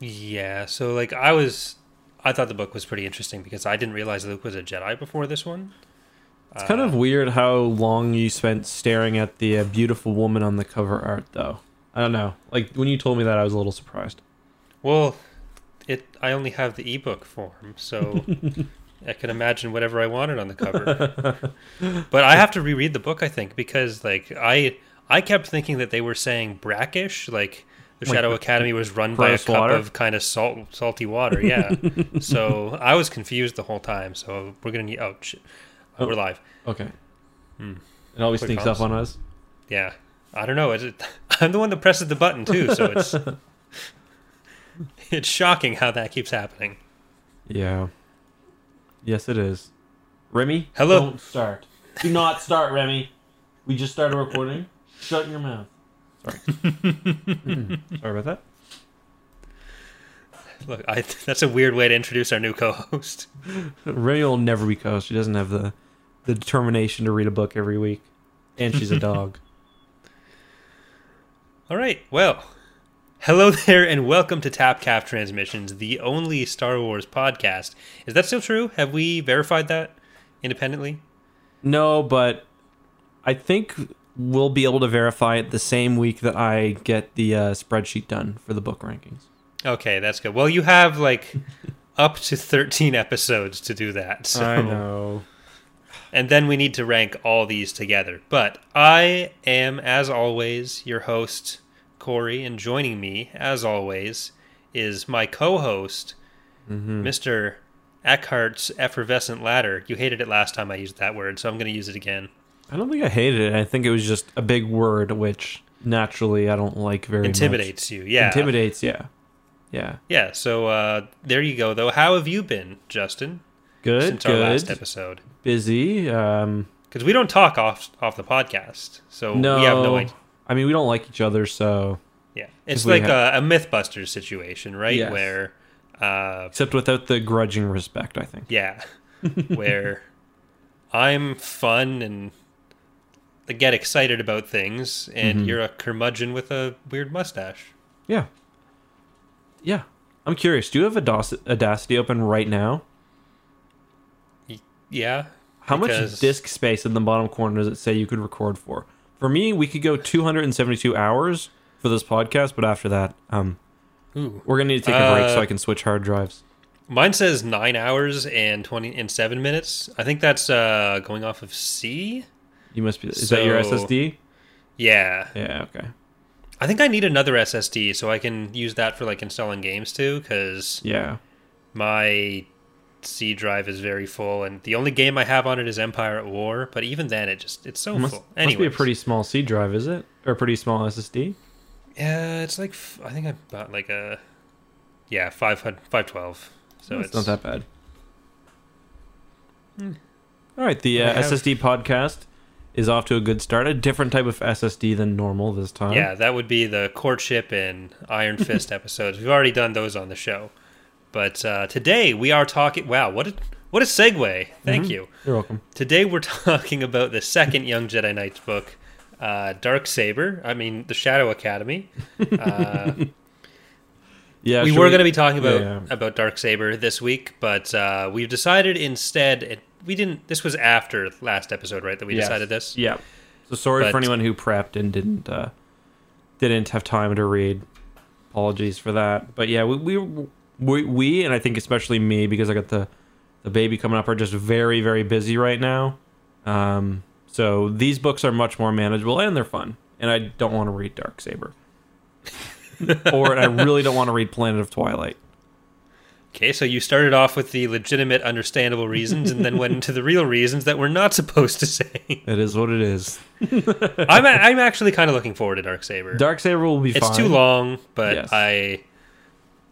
Yeah, so like I was, I thought the book was pretty interesting because I didn't realize Luke was a Jedi before this one. It's kind of weird how long you spent staring at the uh, beautiful woman on the cover art, though. I don't know. Like when you told me that, I was a little surprised. Well, it I only have the ebook form, so I can imagine whatever I wanted on the cover. but I have to reread the book, I think, because like I I kept thinking that they were saying brackish, like the Like Shadow Academy was run by a cup water? of kind of salt salty water. Yeah. so I was confused the whole time. So we're gonna need. Oh, shit. Oh. we're live. Okay. Hmm. It always Quick sneaks up on us. Yeah. I don't know. Is it, I'm the one that presses the button too, so it's it's shocking how that keeps happening. Yeah. Yes, it is. Remy? Hello. Don't start. Do not start, Remy. We just started recording. Shut your mouth. Sorry. Mm, Sorry about that. Look, I, that's a weird way to introduce our new co-host. Ray will never be co host. She doesn't have the, the determination to read a book every week. And she's a dog. All right. Well, hello there, and welcome to TapCap Transmissions, the only Star Wars podcast. Is that still true? Have we verified that independently? no, but I think we'll be able to verify it the same week that I get the uh, spreadsheet done for the book rankings. Okay, that's good. Well, you have like up to 13 episodes to do that. So. I know. And then we need to rank all these together. But I am, as always, your host, Corey, and joining me, as always, is my co host, Mm-hmm. Mr. Eckhart's Effervescent Ladder. You hated it last time I used that word, so I'm going to use it again. I don't think I hated it. I think it was just a big word, which naturally I don't like very much. Intimidates you, yeah. Intimidates, yeah. Yeah. Yeah, so uh, there you go, though. How have you been, Justin, Good, since our last episode? Busy. Um, Because we don't talk off off the podcast, so no, we have no idea. I mean, we don't like each other, so Yeah, it's like a, a MythBusters situation, right? Yes. Where, uh, except without the grudging respect, I think. yeah, where I'm fun and Get excited about things, and Mhm. you're a curmudgeon with a weird mustache. Yeah. Yeah. I'm curious. Do you have Audac- Audacity open right now? Yeah, How Because- much disk space in the bottom corner does it say you could record for? For me, we could go 272 hours for this podcast, but after that, um, Ooh. we're gonna need to take a break so Uh, I can switch hard drives. Mine says nine hours and twenty and seven minutes. I think that's uh, going off of C. You must be. Is that your SSD? Yeah, Yeah. Okay. I think I need another SSD so I can use that for like installing games too, because Yeah. my C drive is very full, and the only game I have on it is Empire at War. But even then, it just it's so must, full. must be a pretty small C drive, is it? Or a pretty small SSD? Yeah, it's like I think I bought like a yeah five hundred five twelve. So it's, it's, not that bad. Hmm. All right, the uh, have- SSD podcast is off to a good start. A different type of SSD than normal this time. Yeah, that would be the courtship and Iron Fist episodes. We've already done those on the show, but uh, today we are talking. Wow, what a what a segue! Thank Mhm. you. You're welcome. Today we're talking about the second Young Jedi Knights book, uh, Darksaber. I mean, the Shadow Academy. Uh, Yeah, we were going to be talking about yeah. about Darksaber this week, but uh, we've decided instead. It, we didn't. This was after last episode, right? That we Yes. decided this. Yeah. So sorry But- for anyone who prepped and didn't uh, didn't have time to read. Apologies for that. But yeah, we we we, we and I think especially me because I got the the baby coming up are just very very busy right now. Um, so these books are much more manageable and they're fun. And I don't want to read Darksaber. or I really don't want to read Planet of Twilight. Okay, so you started off with the legitimate, understandable reasons, and then went into the real reasons that we're not supposed to say. It is what it is. I'm a- I'm actually kind of looking forward to Darksaber. Dark Saber will be it's fine. too long, but Yes. I.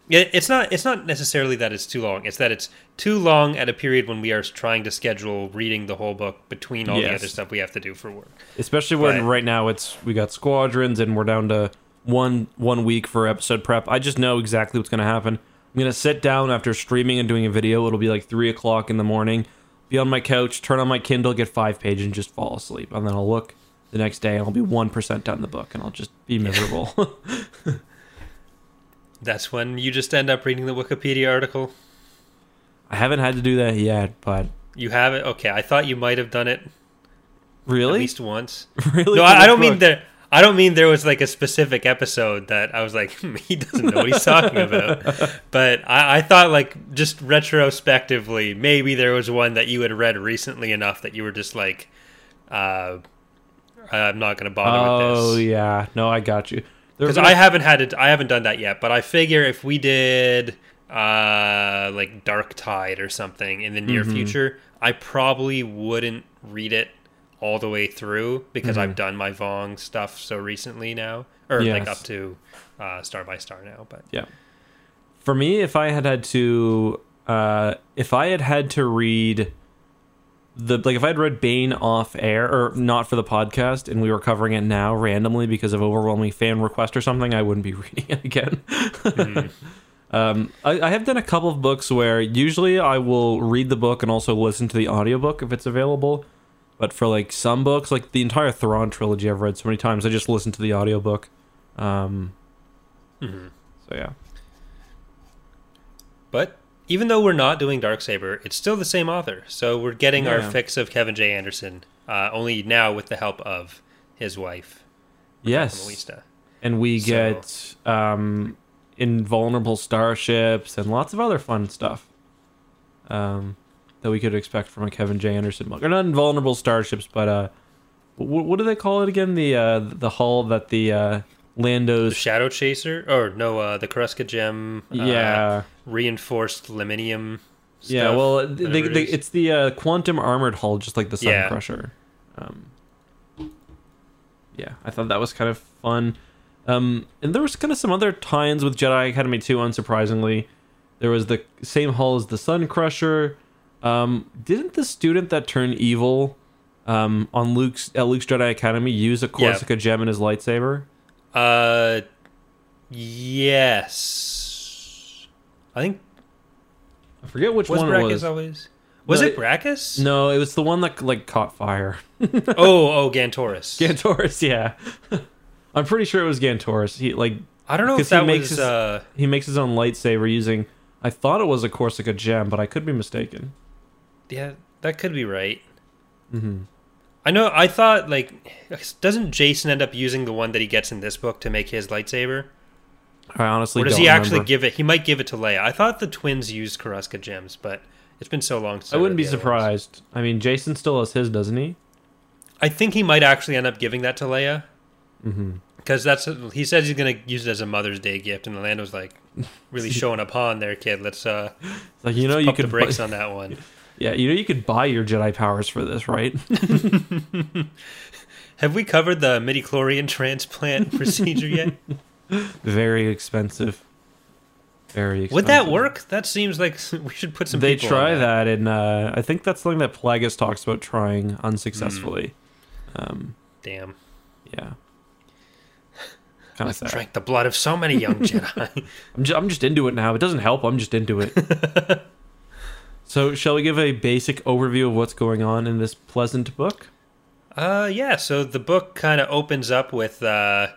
It, it's not. It's not necessarily that it's too long. It's that it's too long at a period when we are trying to schedule reading the whole book between all the Yes. other stuff we have to do for work. especially when But- right now it's we got squadrons and we're down to one one week for episode prep i just know exactly what's going to happen i'm to sit down after streaming and doing a video it'll be like three o'clock in the morning be on my couch turn on my kindle get five pages and just fall asleep and then i'll look the next day and i'll be 1% done the book and i'll just be miserable That's when you just end up reading the Wikipedia article. I haven't had to do that yet, but You have it. Okay, I thought you might have done it Really? at least once. really, No, I, I don't mean book? I don't mean there was like a specific episode that I was like, hmm, he doesn't know what he's talking about. But I, I thought like just retrospectively, maybe there was one that you had read recently enough that you were just like, uh, I'm not going to bother Oh with this Oh yeah, no, I got you. Because I haven't had it. I haven't done that yet. But I figure if we did uh like Dark Tide or something in the near Mm-hmm. future, I probably wouldn't read it all the way through because Mm-hmm. I've done my Vong stuff so recently now, or like up to uh, Star by Star now. But Yeah. For me, if I had had to, uh, if I had had to read the like, if I'd read Bane off air or not for the podcast, and we were covering it now randomly because of overwhelming fan request or something, I wouldn't be reading it again. um, I, I have done a couple of books where usually I will read the book and also listen to the audiobook if it's available. But for like some books, like the entire Thrawn trilogy, I've read so many times, I just listen to the audiobook. Um, Mhm. so yeah. but even though we're not doing Darksaber, it's still the same author. So we're getting our fix of Kevin J. Anderson, uh, only now with the help of his wife, Yes. And we So- get um, invulnerable starships and lots of other fun stuff um, that we could expect from a Kevin J. Anderson book. Or not invulnerable starships, but uh, what, what do they call it again? The uh, the hull that the uh, The Shadow Chaser, or no, uh, the Corusca Gem. Uh, yeah reinforced liminium. yeah. Well, they, whatever it they, it's the uh, quantum armored hull, just like the Sun Yeah. Crusher. Um, yeah, I thought that was kind of fun. Um, and there was kind of some other tie-ins with Jedi Academy 2, unsurprisingly. There was the same hull as the Sun Crusher. Um, didn't the student that turned evil um, on Luke's at Luke's Jedi Academy use a Corusca gem in his lightsaber? Uh, yes. I think I forget which was one it Brakiss was. always. Was No, it Brakiss? No, it was the one that like caught fire. oh, oh, Gantoris. Gantoris, yeah. I'm pretty sure it was Gantoris. He like I don't know if 'Cause he makes was. his- Uh, he makes his own lightsaber using. I thought it was a Corusca gem, but I could be mistaken. Yeah, that could be right. hmm I know. I thought like, doesn't Jacen end up using the one that he gets in this book to make his lightsaber, I honestly or does he actually remember. give it? He might give it to Leia. I thought the twins used Corusca gems, but it's been so long. Since I wouldn't be other ones. surprised. I mean, Jacen still has his, doesn't he? I think he might actually end up giving that to Leia. Mm-hmm. Because that's he says he's gonna use it as a Mother's Day gift, and the Lando's like really showing up on there, kid. Let's uh, Like you know, you the could brakes on that one. yeah, you know, you could buy your Jedi powers for this, right? Have we covered the midichlorian transplant procedure yet? Very expensive. Very expensive. Would that work? That seems like we should put some. They try that, and uh, I think that's something that Plagueis talks about trying unsuccessfully. Hmm. Um, Damn, yeah. Kind of I've sad. drank the blood of so many young Jedi. I'm just, I'm just into it now. It doesn't help. I'm just into it. So, shall we give a basic overview of what's going on in this pleasant book? uh, yeah. So the book kind of opens up with uh,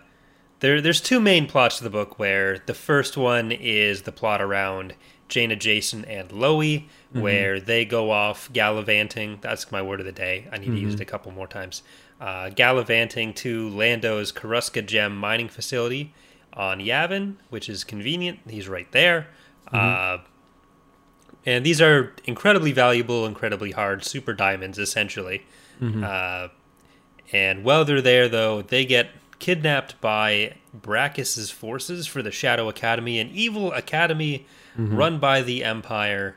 there. There's two main plots to the book. Where the first one is the plot around Jaina, Jacen, and Lowie, where they go off gallivanting. That's my word of the day. I need to use it a couple more times. Uh, gallivanting to Lando's Corusca Gem mining facility on Yavin, which is convenient. He's right there. Uh, and these are incredibly valuable, incredibly hard super diamonds, essentially. Uh, and while they're there, though, they get kidnapped by Brakiss's forces for the Shadow Academy, an evil academy run by the Empire.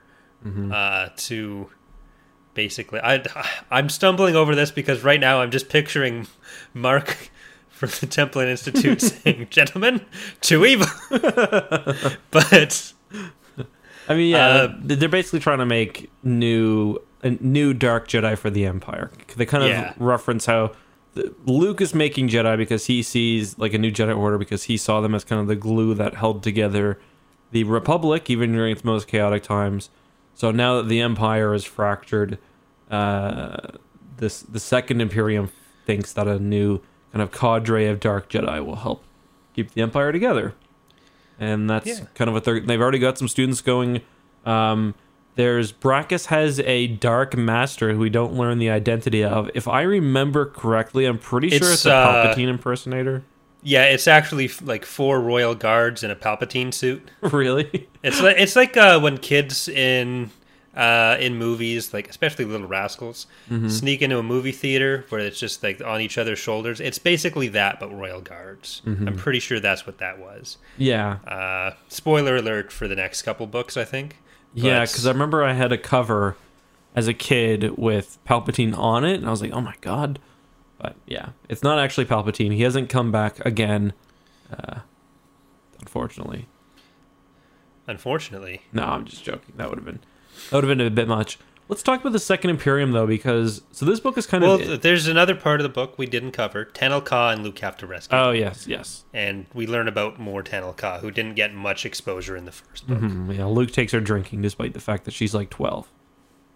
Uh, to basically, I I'm stumbling over this because right now I'm just picturing Mark from the Templin Institute saying, "Gentlemen, too evil," but I mean, yeah, Uh, they're basically trying to make new a new Dark Jedi for the Empire. They kind of Yeah. reference how the, Luke is making Jedi because he sees like a new Jedi Order because he saw them as kind of the glue that held together the Republic, even during its most chaotic times. So now that the Empire is fractured, uh, this the Second Imperium thinks that a new kind of cadre of Dark Jedi will help keep the Empire together. And that's Yeah. kind of what they're. They've already got some students going. Um, there's Brakiss has a dark master who we don't learn the identity of. If I remember correctly, I'm pretty sure It's, it's a uh, Palpatine impersonator. Yeah, it's actually f- like four royal guards in a Palpatine suit. really? It's like it's like uh, when kids in uh, in movies, like especially Little Rascals, Mm-hmm. sneak into a movie theater where it's just like on each other's shoulders. It's basically that, but royal guards. Mm-hmm. I'm pretty sure that's what that was. Yeah. Uh, spoiler alert for the next couple books, I think. Yeah, because I remember I had a cover as a kid with Palpatine on it, and I was like, "Oh my god!" But yeah, it's not actually Palpatine. He hasn't come back again, uh, unfortunately. unfortunately, No, I'm just joking. That would have been that would have been a bit much. Let's talk about the Second Imperium though, because so this book is kind well, of. th- there's another part of the book we didn't cover. Tenel Ka and Luke have to rescue, oh yes, yes. and we learn about more Tenel Ka, who didn't get much exposure in the first book. Mhm, Yeah, Luke takes her drinking despite the fact that she's like twelve.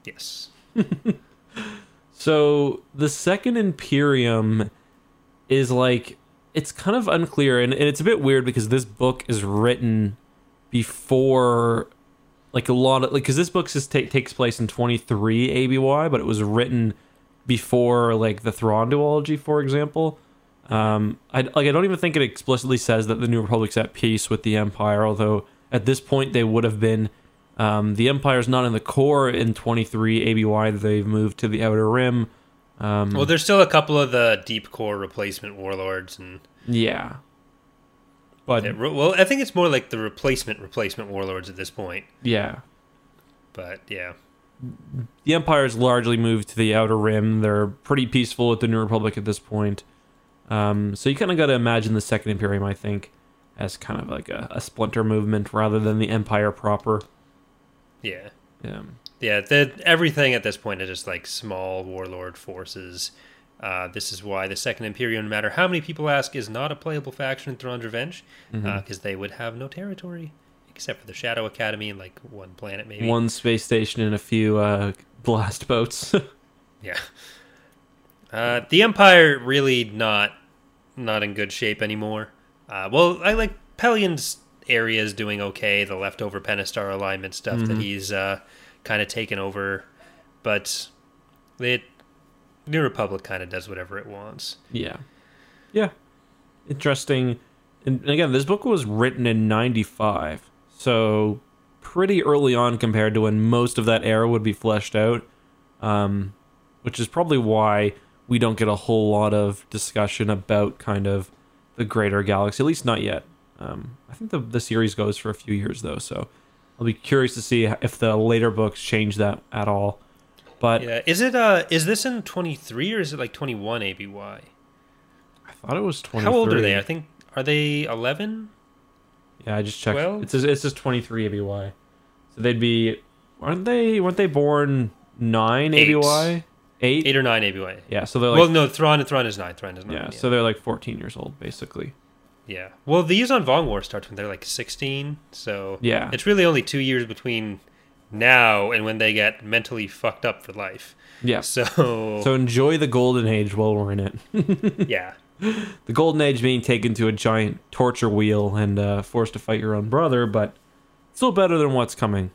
Yes. So the second Imperium is like it's kind of unclear and, and it's a bit weird because this book is written before like a lot of like because this book just ta- takes place in 23 ABY, but it was written before like the Thrawn duology, for example. Um, I like I don't even think it explicitly says that the New Republic's at peace with the Empire, although at this point they would have been. Um, the Empire's not in the core in 23 ABY. They've moved to the Outer Rim. Um, Well, there's still a couple of the deep core replacement warlords, and yeah, but yeah, well, I think it's more like the replacement replacement warlords at this point. yeah, But yeah, the Empire's largely moved to the Outer Rim. They're pretty peaceful with the New Republic at this point. Um, so you kind of got to imagine the Second Imperium, I think, as kind of like a, a splinter movement rather than the Empire proper. yeah, Um, yeah. The, everything at this point is just like small warlord forces. Uh, this is why the Second Imperium, no matter how many people ask, is not a playable faction in Thrawn's Revenge, because they would have no territory except for the Shadow Academy and like one planet, maybe. one space station and a few uh, blast boats. Yeah. Uh, the Empire really not not in good shape anymore. Uh, well, I like Pellaeon's area is doing okay. The leftover Pentastar alignment stuff that he's uh, kind of taken over, but it New Republic kind of does whatever it wants. Yeah. Yeah. Interesting. And and again, this book was written in 95. So pretty early on compared to when most of that era would be fleshed out. Um, which is probably why we don't get a whole lot of discussion about kind of the greater galaxy, at least not yet. Um, I think the, the series goes for a few years though, so I'll be curious to see if the later books change that at all. But Yeah, is it uh is this in twenty three or is it like twenty one ABY? I thought it was 23. How old are they? I think are they eleven? Yeah, I just checked. Twelve? It says it's just twenty three ABY. So they'd be aren't they weren't they born nine Eight. ABY? Eight? Eight or nine ABY. Yeah, so they're like well, no, Thrawn Thrawn is nine. Thrawn is nine. yeah, so they're like fourteen years old basically. Yeah. Well, the Yuuzhan Vong War starts when they're like 16, so Yeah. it's really only two years between now and when they get mentally fucked up for life. Yeah. So, So enjoy the golden age while we're in it. yeah, The golden age being taken to a giant torture wheel and uh, forced to fight your own brother, but still better than what's coming.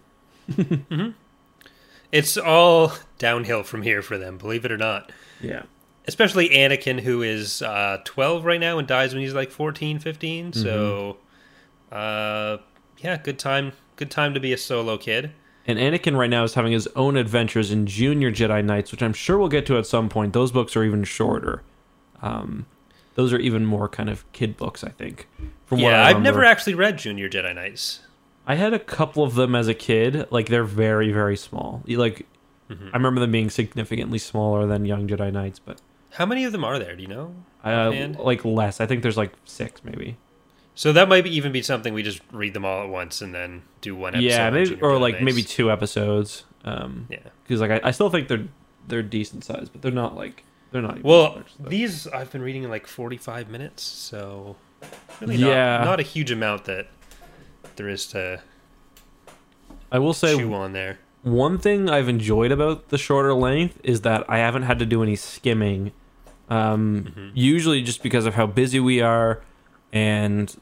it's all downhill from here for them. Believe it or not. Yeah. Especially Anakin, who is uh, 12 right now and dies when he's like 14, 15. So, uh, yeah, good time. Good time to be a solo kid. And Anakin right now is having his own adventures in Junior Jedi Knights, which I'm sure we'll get to at some point. Those books are even shorter. Um, those are even more kind of kid books, I think. From what yeah, I I've never actually read Junior Jedi Knights. I had a couple of them as a kid. Like they're very, very small. Like, Mm-hmm. I remember them being significantly smaller than Young Jedi Knights, but How many of them are there? Do you know? uh, like less. I think there's like six, maybe. So that might be, even be something we just read them all at once and then do one episode. yeah, maybe or like maybe two episodes. Um, Yeah. because like I, I still think they're they're decent size, but they're not like they're not. Well, large, so. these I've been reading in like forty-five minutes, so really Yeah. not, not a huge amount that there is to I will say chew on there. One thing I've enjoyed about the shorter length is that I haven't had to do any skimming. Um, Mm-hmm. Usually, just because of how busy we are, and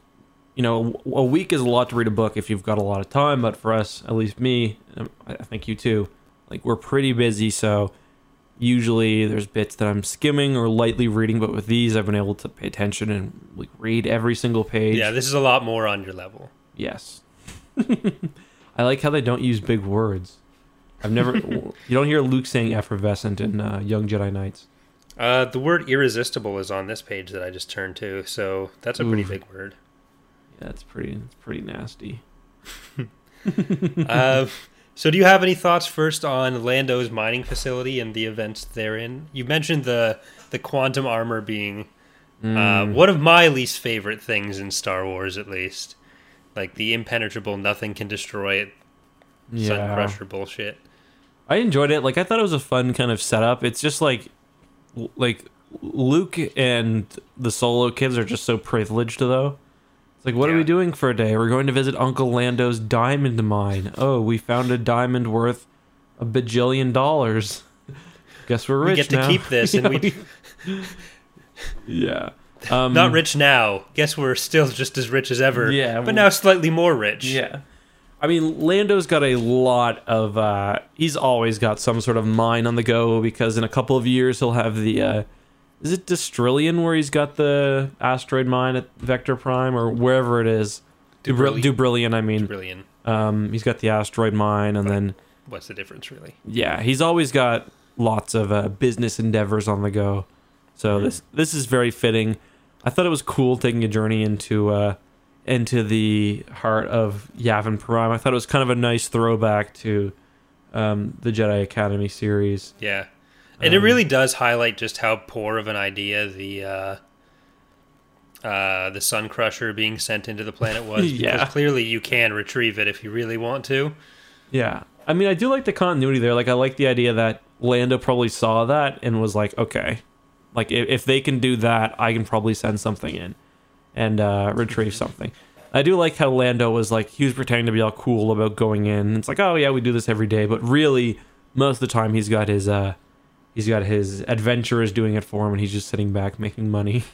you know, a week is a lot to read a book if you've got a lot of time. But for us, at least me, um, I think you too, like we're pretty busy. So usually there's bits that I'm skimming or lightly reading. But with these, I've been able to pay attention and like read every single page. Yeah, this is a lot more on your level. Yes. I like how they don't use big words. I've never. you don't hear Luke saying effervescent in uh, Young Jedi Knights. Uh, the word irresistible is on this page that I just turned to, so that's a pretty Ooh. big word. It's pretty. It's pretty nasty. uh, so, do you have any thoughts first on Lando's mining facility and the events therein? You mentioned the the quantum armor being uh, Mm, one of my least favorite things in Star Wars, at least. Like the impenetrable, nothing can destroy it, Sun yeah, Crusher bullshit. I enjoyed it. Like I thought it was a fun kind of setup. It's just like, like Luke and the Solo kids are just so privileged though. It's like, what are we doing for a day? We're going to visit Uncle Lando's diamond mine. Oh, we found a diamond worth a bajillion dollars. Guess we're rich We get to keep this, and Yeah, we yeah. Um, not rich now. Guess we're still just as rich as ever. Yeah, but now slightly more rich. Yeah. I mean, Lando's got a lot of. Uh, he's always got some sort of mine on the go because in a couple of years he'll have the. Uh, is it Destrillion where he's got the asteroid mine at Vector Prime or wherever it is? Dubri- Dubrillion. Dubrillion, I mean. Brilliant. Um, he's got the asteroid mine, and then What's the difference, really? yeah, he's always got lots of uh, business endeavors on the go. So Mm-hmm. this this is very fitting. I thought it was cool taking a journey into uh, into the heart of Yavin Prime. I thought it was kind of a nice throwback to um, the Jedi Academy series. Yeah. And it Um, really does highlight just how poor of an idea the uh, uh, the Sun Crusher being sent into the planet was. Yeah. Clearly you can retrieve it if you really want to. Yeah, I mean, I do like the continuity there. Like, I like the idea that Lando probably saw that and was like, okay, like if, if they can do that, I can probably send something in and uh, retrieve something. I do like how Lando was like he was pretending to be all cool about going in. It's like, oh yeah, we do this every day, but really, most of the time he's got his uh, he's got his adventurers doing it for him, and he's just sitting back making money.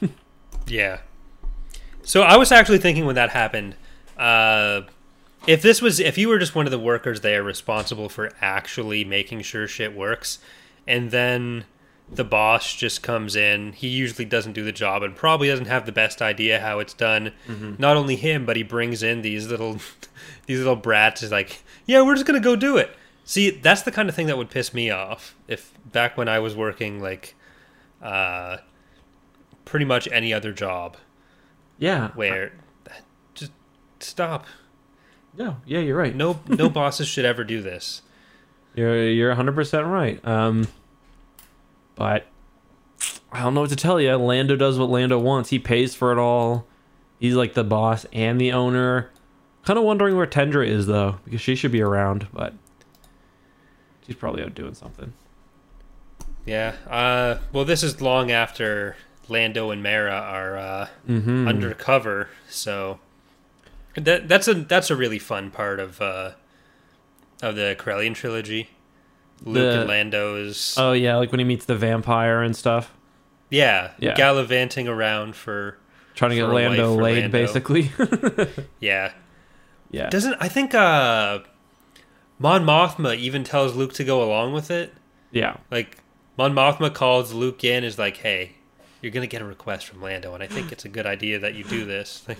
Yeah. So I was actually thinking when that happened, uh, if this was if you were just one of the workers there responsible for actually making sure shit works, and then the boss just comes in, he usually doesn't do the job and probably doesn't have the best idea how it's done. Not only him, but he brings in these little these little brats. Is like, yeah, we're just gonna go do it. See, that's the kind of thing that would piss me off if back when I was working like uh, pretty much any other job yeah, where just stop. no, yeah, you're right. No, no bosses should ever do this. You're you're 100 percent right. Um, but I don't know what to tell you. Lando does what Lando wants. He pays for it all. He's like the boss and the owner. Kind of wondering where Tendra is though, because she should be around, but she's probably out doing something. Yeah. Uh, well, this is long after Lando and Mara are uh, Mm-hmm. undercover, so that that's a that's a really fun part of uh, of the Corellian trilogy. Luke The- and Lando's Oh yeah, like when he meets the vampire and stuff, yeah, yeah. gallivanting around for trying to get Lando laid, Lando. basically. yeah. yeah. Doesn't I think uh, Mon Mothma even tells Luke to go along with it? yeah. Like Mon Mothma calls Luke in, is like, "Hey, you're gonna get a request from Lando, and I think it's a good idea that you do this." Like,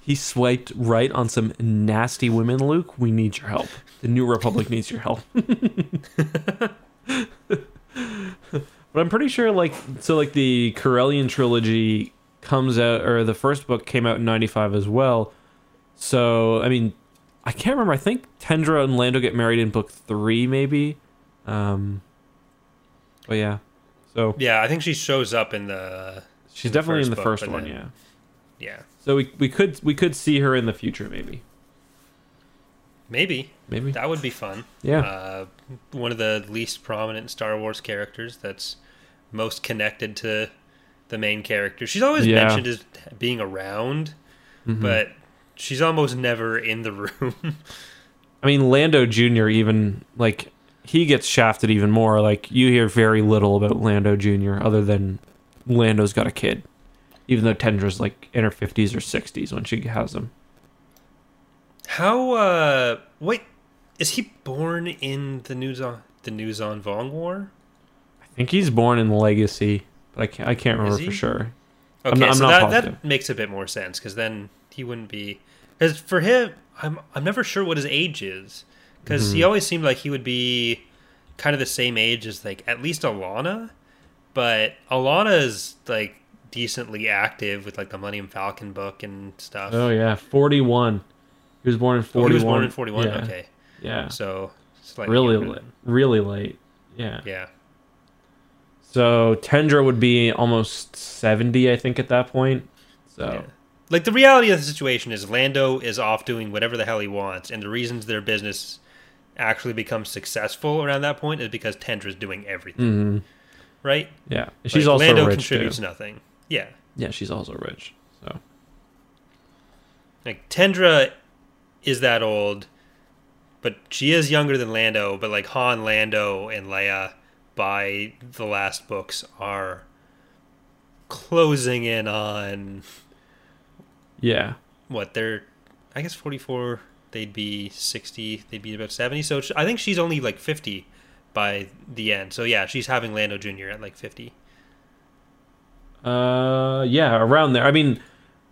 He swiped right on some nasty women, Luke. We need your help. The New Republic needs your help. but I'm pretty sure, like, so, like, the Corellian trilogy comes out, or the first book came out in 95 as well. So, I mean, I can't remember. I think Tendra and Lando get married in book three, maybe. Um, but yeah. So, yeah, I think she shows up in the she's in the definitely in the book, first one, then- yeah. yeah, So we, we could we could see her in the future, maybe. maybe Maybe. that would be fun. Yeah. Uh, one of the least prominent Star Wars characters that's most connected to the main character. She's always Yeah. mentioned as being around, Mhm. but she's almost never in the room. I mean, Lando Jr. even like he gets shafted even more. Like you hear very little about Lando Jr. other than Lando's got a kid, even though Tendra's like in her fifties or sixties when she has him. How? uh Wait, is he born in the Yuuzhan the Yuuzhan Vong War? I think he's born in Legacy, but I can't, I can't remember for sure. Okay, I'm not- I'm so not that, positive. that makes a bit more sense because then he wouldn't be. Because for him, I'm I'm never sure what his age is because he Mm-hmm. always seemed like he would be kind of the same age as like at least Allana, but Allana is like decently active with like the Millennium Falcon book and stuff. Oh yeah, 41. He was born in Oh, 41. he was born in 41. Yeah. Okay, Yeah. so really late. Really late. Yeah. Yeah. So Tendra would be almost 70, I think, at that point. So Yeah. Like the reality of the situation is Lando is off doing whatever the hell he wants, and the reasons their business actually becomes successful around that point is because Tendra's doing everything, mhm. right? yeah, she's Like, also Lando rich contributes too. nothing. Yeah, Yeah, she's also rich. So like Tendra is that old, but she is younger than Lando. But like Han, Lando, and Leia by the last books are closing in on yeah, what they're i guess 44 they'd be 60 they'd be about 70 so i think she's only like 50 by the end so yeah she's having lando jr at like 50 uh, yeah, around there. I mean,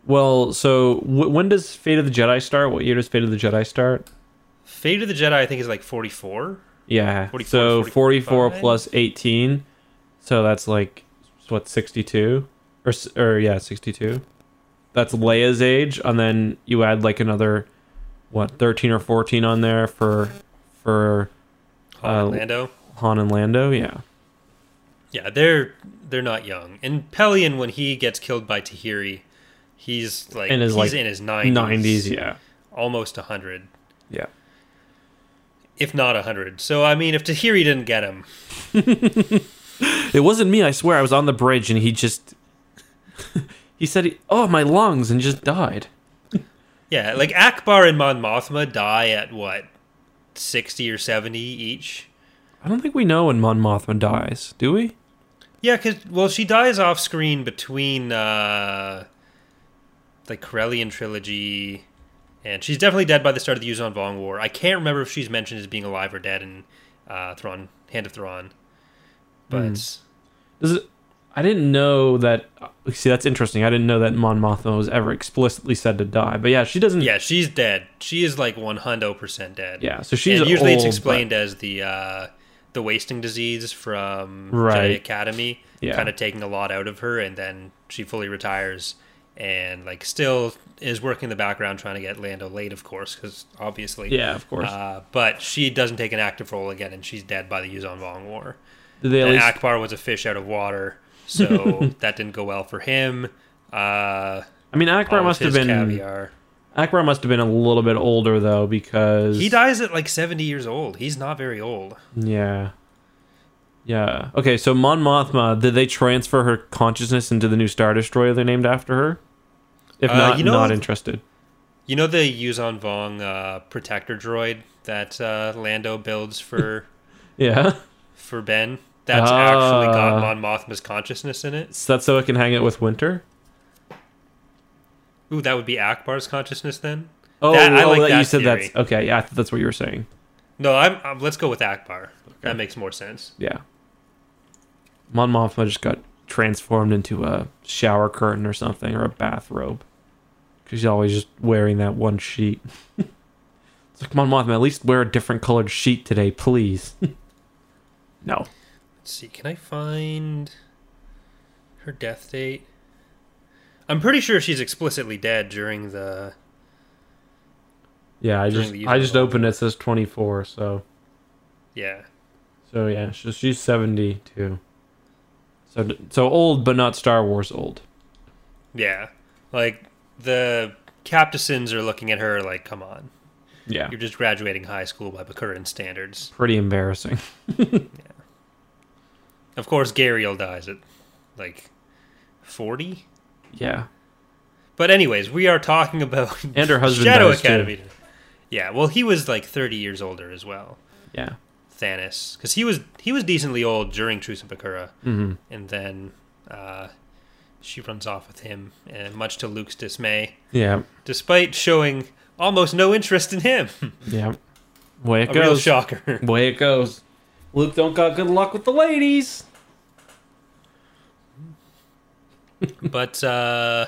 well, so w- when does Fate of the Jedi start? What year does Fate of the Jedi start? fate of the jedi i think is like 44 Yeah, 44, so 44 45? plus 18, so that's like what 62 or or yeah 62. That's Leia's age, and then you add like another what 13 or 14 on there for for Han and Uh, lando Han and Lando. Yeah, yeah they're they're not young and pellaeon when he gets killed by tahiri he's like his, he's like, in his 90s 90s. Yeah, almost 100 yeah. if not 100 so i mean if tahiri didn't get him It wasn't me. I swear. I was on the bridge, and he just he said, he, "Oh, my lungs," and just died. Yeah, like Ackbar and Mon Mothma die at what, sixty or seventy each. I don't think we know when Mon Mothma dies, do we? Yeah, because well, she dies off screen between uh, like Corellian trilogy, and she's definitely dead by the start of the Yuuzhan Vong War. I can't remember if she's mentioned as being alive or dead in uh, Thrawn, Hand of Thrawn, but Does it? I didn't know that. See, that's interesting. I didn't know that Mon Mothma was ever explicitly said to die. But yeah, she doesn't. yeah, she's dead. She is like one hundred percent dead. Yeah, so she's and usually it's old, explained as the uh, the wasting disease from Right. Jedi Academy, Yeah. kind of taking a lot out of her, and then she fully retires and like still is working in the background trying to get Lando late, of course, because obviously, yeah, of course. Uh, but she doesn't take an active role again, and she's dead by the Yuuzhan Vong War. Did they at least? Ackbar was a fish out of water, so that didn't go well for him. Uh, I mean, Ackbar must have been. caviar. Ackbar must have been a little bit older though, because He dies at like seventy years old. He's not very old. Yeah. Yeah. Okay, so Mon Mothma, did they transfer her consciousness into the new Star Destroyer they're named after her? If Uh, not, you know- not interested. You know the Yuuzhan Vong uh, protector droid that uh, Lando builds for Yeah. for Ben? That's actually got Ah. Mon Mothma's consciousness in it. So that's so it can hang it with Winter? Ooh, that would be Ackbar's consciousness then. Oh, That- I oh, like that you said theory. that's okay. Yeah, that's what you were saying. No, I'm, i let's go with Ackbar. That makes more sense. Yeah. Mon Mothma just got transformed into a shower curtain or something or a bathrobe. Because she's always just wearing that one sheet. it's like, Mon Mothma, at least wear a different colored sheet today, please. no. Let's see. Can I find her death date? I'm pretty sure she's explicitly dead during the. Yeah, I just I just opened it. it says 24, so Yeah. so yeah, she's, she's 72. So so old but not Star Wars old. Yeah. Like, the Captains are looking at her like, come on. Yeah. You're just graduating high school by Bakuran standards. Pretty embarrassing. Of course, Gaeriel dies at like 40. Yeah. But anyways, we are talking about And her husband Shadow dies, too. Academy. Yeah, well, he was like 30 years older as well. Yeah. Thanas, because he was he was decently old during Truce of Bakura, Mhm. and then uh, she runs off with him, and much to Luke's dismay, Yeah. despite showing almost no interest in him. Yeah. Way it A real goes. shocker. Way it goes. Luke don't got good luck with the ladies. but uh,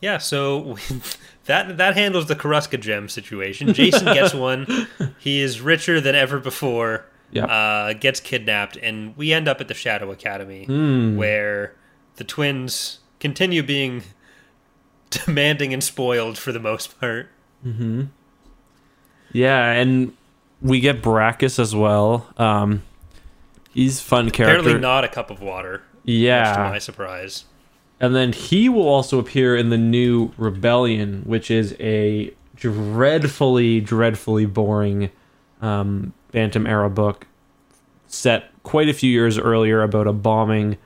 yeah, so that that handles the Corusca gem situation. Jacen gets one. He is richer than ever before. Yeah. Uh, gets kidnapped, and we end up at the Shadow Academy, Hmm. where the twins continue being demanding and spoiled for the most part. Yeah, and we get Brakiss as well. Um, he's a fun character. Apparently, not a cup of water. Much to yeah, my surprise. and then he will also appear in the new Rebellion, which is a dreadfully, dreadfully boring um, Bantam era book set quite a few years earlier about a bombing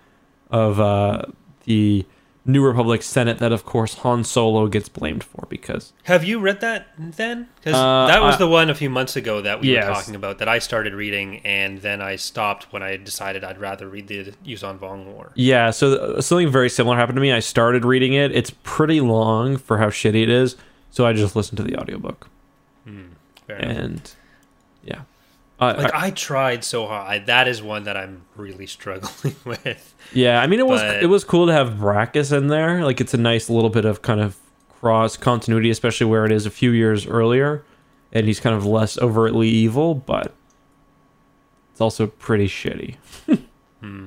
of uh, the New Republic Senate that, of course, Han Solo gets blamed for because Have you read that then? Because Uh, that was I- the one a few months ago that we Yes. were talking about that I started reading, and then I stopped when I decided I'd rather read the Yuuzhan Vong War. Yeah, so uh, something very similar happened to me. I started reading it. It's pretty long for how shitty it is, so I just listened to the audiobook. Fair. And. Uh, Like I- I tried so hard. I, that is one that I'm really struggling with. yeah, I mean it was but- it was cool to have Brakiss in there. Like it's a nice little bit of kind of cross continuity, especially where it is a few years earlier, and he's kind of less overtly evil, but it's also pretty shitty. hmm.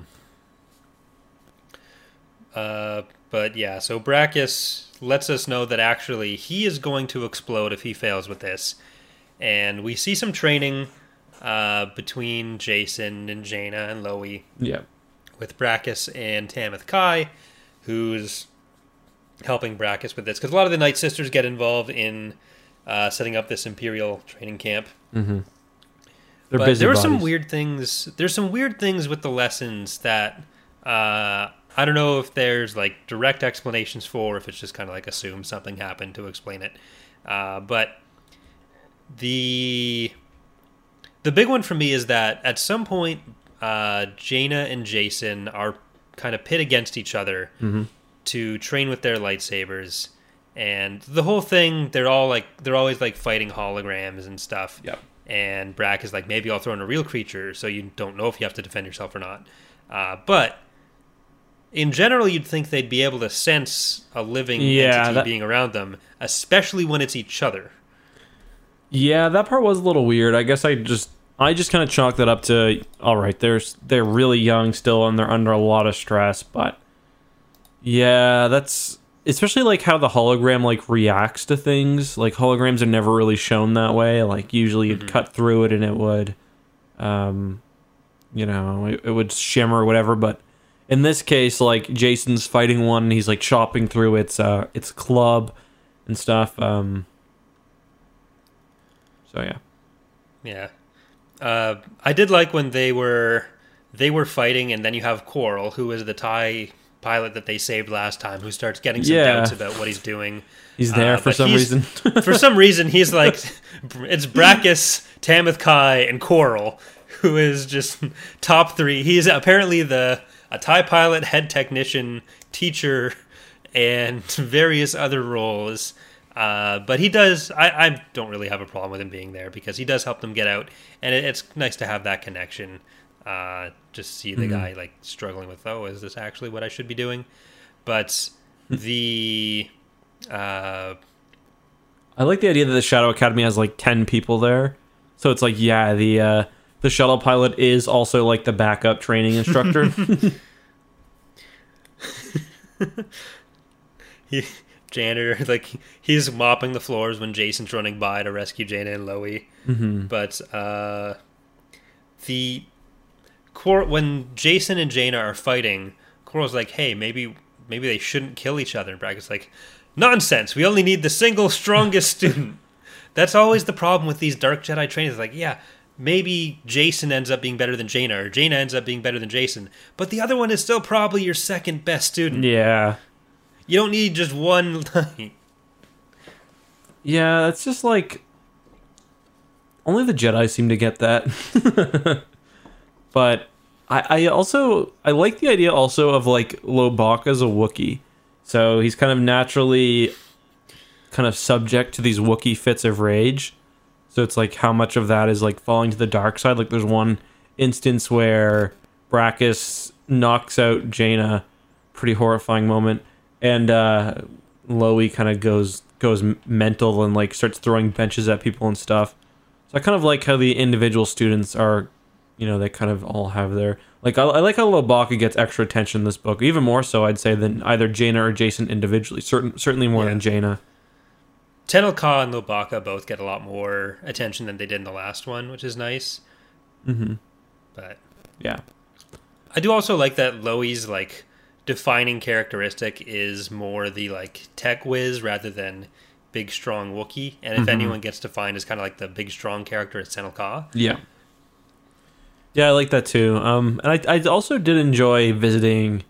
Uh, but yeah, so Brakiss lets us know that actually he is going to explode if he fails with this, and we see some training uh, between Jacen and Jaina and Lowie. Yeah. with Brakiss and Tamith Kai, who's helping Brakiss with this because a lot of the Night Sisters get involved in uh, setting up this Imperial training camp. They're but busy there were some weird things. There's some weird things with the lessons that uh, I don't know if there's like direct explanations for, if it's just kind of like assume something happened to explain it. Uh, but the the big one for me is that at some point, uh, Jaina and Jacen are kind of pit against each other to train with their lightsabers. And the whole thing, they're all like, they're always like fighting holograms and stuff. Yep. And Brack is like, maybe I'll throw in a real creature so you don't know if you have to defend yourself or not. Uh, but in general, you'd think they'd be able to sense a living Yeah, entity that- being around them, especially when it's each other. Yeah, that part was a little weird. I guess I just I just kind of chalk that up to all right. They're they're really young still and they're under a lot of stress, but yeah, that's especially like how the hologram like reacts to things. Like holograms are never really shown that way. Like usually you'd cut through it and it would um you know, it, it would shimmer or whatever, but in this case like Jacen's fighting one and he's like chopping through its uh its club and stuff. Um so yeah. Yeah. Uh, I did like when they were they were fighting, and then you have Qorl, who is the TIE pilot that they saved last time, who starts getting some Yeah. doubts about what he's doing. He's there Uh, for some reason. For some reason, he's like it's Brakiss, Tamith Kai, and Qorl, who is just top three. He's apparently the a TIE pilot, head technician, teacher, and various other roles. Uh, but he does. I, I don't really have a problem with him being there because he does help them get out, and it, it's nice to have that connection. Uh, just see the guy like struggling with, oh, is this actually what I should be doing? But the uh, I like the idea that the Shadow Academy has like ten people there. So it's like, yeah, the uh the shuttle pilot is also like the backup training instructor. he janitor like he's mopping the floors when Jacen's running by to rescue Jaina and Lowie. Mm-hmm. But uh, the Quar- when Jacen and Jaina are fighting, Qorl's like, "Hey, maybe maybe they shouldn't kill each other." And Brackett's like, "Nonsense! We only need the single strongest student." That's always the problem with these Dark Jedi trainings. Like, yeah, maybe Jacen ends up being better than Jaina, or Jaina ends up being better than Jacen, but the other one is still probably your second best student. yeah. You don't need just one. Yeah, it's just like only the Jedi seem to get that. but I, I also I like the idea also of like Lowbacca as a Wookiee. So he's kind of naturally kind of subject to these Wookiee fits of rage. So it's like how much of that is like falling to the dark side. Like there's one instance where Brakiss knocks out Jaina, pretty horrifying moment, and uh, Lowie kind of goes goes mental and like starts throwing benches at people and stuff. So I kind of like how the individual students are, you know, they kind of all have their like. I, I like how Lowbacca gets extra attention in this book, even more so I'd say than either Jaina or Jacen individually. Certain certainly more Yeah. than Jaina. Tenel Ka and Lowbacca both get a lot more attention than they did in the last one, which is nice. Mm-hmm. But Yeah. I do also like that Lowie's like defining characteristic is more the like tech whiz rather than big strong Wookiee. And if Mhm. anyone gets defined as kind of like the big strong character, it's Tenel Ka. Yeah. Yeah, I like that too. Um, and I, I also did enjoy visiting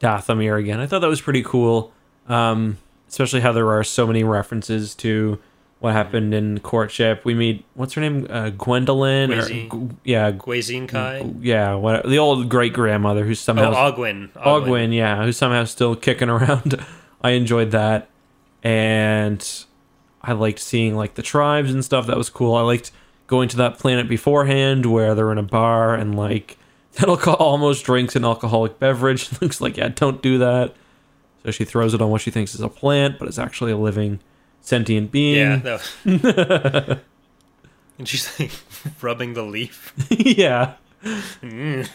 Dathomir again. I thought that was pretty cool. Um, especially how there are so many references to what happened in courtship. We meet what's her name, uh, Gwendolyn. or- G- yeah, Guazine Kai. yeah. What the old great grandmother who's Oh, somehow Augwynne. Augwynne, yeah, who's somehow still kicking around. I enjoyed that, and I liked seeing like the tribes and stuff. That was cool. I liked going to that planet beforehand where they're in a bar and like Tenel Ka almost drinks an alcoholic beverage. Looks like yeah, don't do that. So she throws it on what she thinks is a plant, but it's actually a living sentient being. Yeah. And she's like rubbing the leaf. yeah, Mm.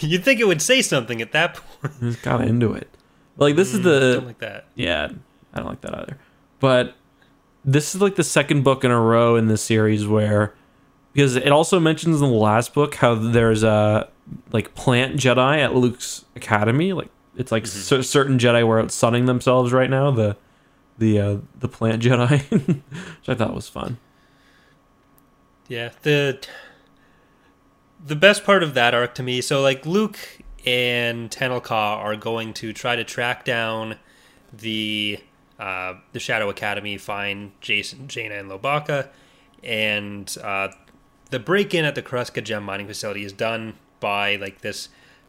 You'd think it would say something at that point. I was kind of into it. Like this is Mm, the Don't like that. Yeah, I don't like that either. But this is like the second book in a row in this series where because it also mentions in the last book how there's a like plant Jedi at Luke's academy. Like it's like cer- certain Jedi were out sunning themselves right now. The the uh, the plant Jedi, which I thought was fun. Yeah, the the best part of that arc to me, so like Luke and Tenel Ka are going to try to track down the uh, the Shadow Academy, find Jacen, Jaina, and Lowbacca, and uh, the break in at the Corusca gem mining facility is done by like this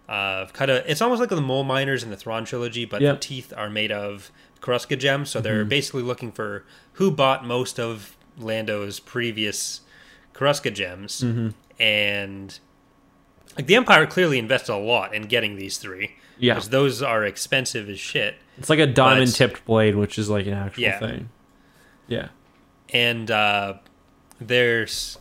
uh, kind of. It's almost like the mole miners in the Thrawn trilogy, but Yep. the teeth are made of Corusca gems, so they're basically looking for who bought most of Lando's previous Corusca gems, and like the Empire clearly invested a lot in getting these three. Yeah. because those are expensive as shit. It's like a diamond tipped blade, which is like an actual Yeah. thing. Yeah. and uh, there's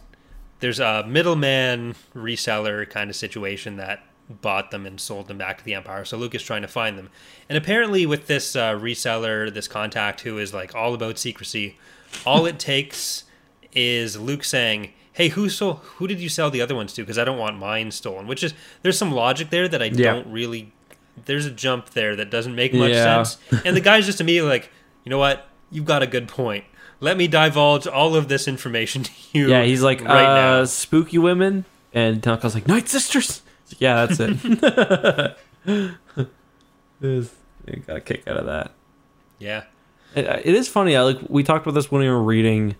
there's a middleman reseller kind of situation that bought them and sold them back to the empire so luke is trying to find them and apparently with this uh, reseller this contact who is like all about secrecy all it takes is luke saying hey who sold who did you sell the other ones to because i don't want mine stolen which is there's some logic there that i Yeah. don't really there's a jump there that doesn't make much Yeah. sense and the guy's just immediately like you know what you've got a good point let me divulge all of this information to you Yeah, he's like, right uh, now spooky women. And Tenel Ka's like, Night Sisters. Yeah, that's it. Is- you got a kick out of that. yeah It, it is funny. I like we talked about this when we were reading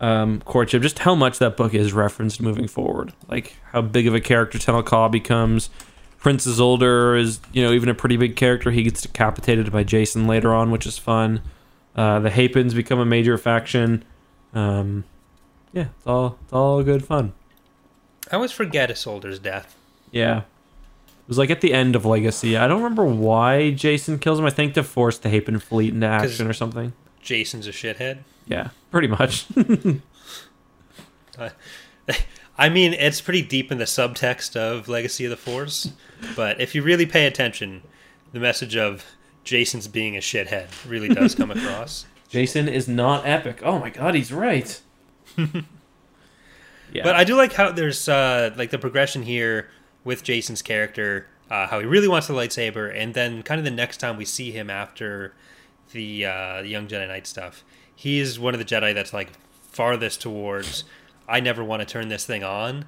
um, Courtship, just how much that book is referenced moving forward. Like how big of a character Tenel becomes. Prince Isolder is, you know, even a pretty big character. He gets decapitated by Jacen later on, which is fun. Uh, the Hapans become a major faction. Um, yeah, it's all it's all good fun. i always forget isolder's death Yeah. It was like at the end of Legacy. I don't remember why Jacen kills him. I think to force the Hapan fleet into action or something. Jacen's a shithead Yeah, pretty much. I mean, it's pretty deep in the subtext of Legacy of the Force, but if you really pay attention, the message of Jacen's being a shithead really does come across. Jacen is not epic. Oh my god, he's right. yeah. But I do like how there's uh, like the progression here with Jacen's character, uh, how he really wants the lightsaber, and then kind of the next time we see him after the uh, Young Jedi Knight stuff, he's one of the Jedi that's like farthest towards I never want to turn this thing on,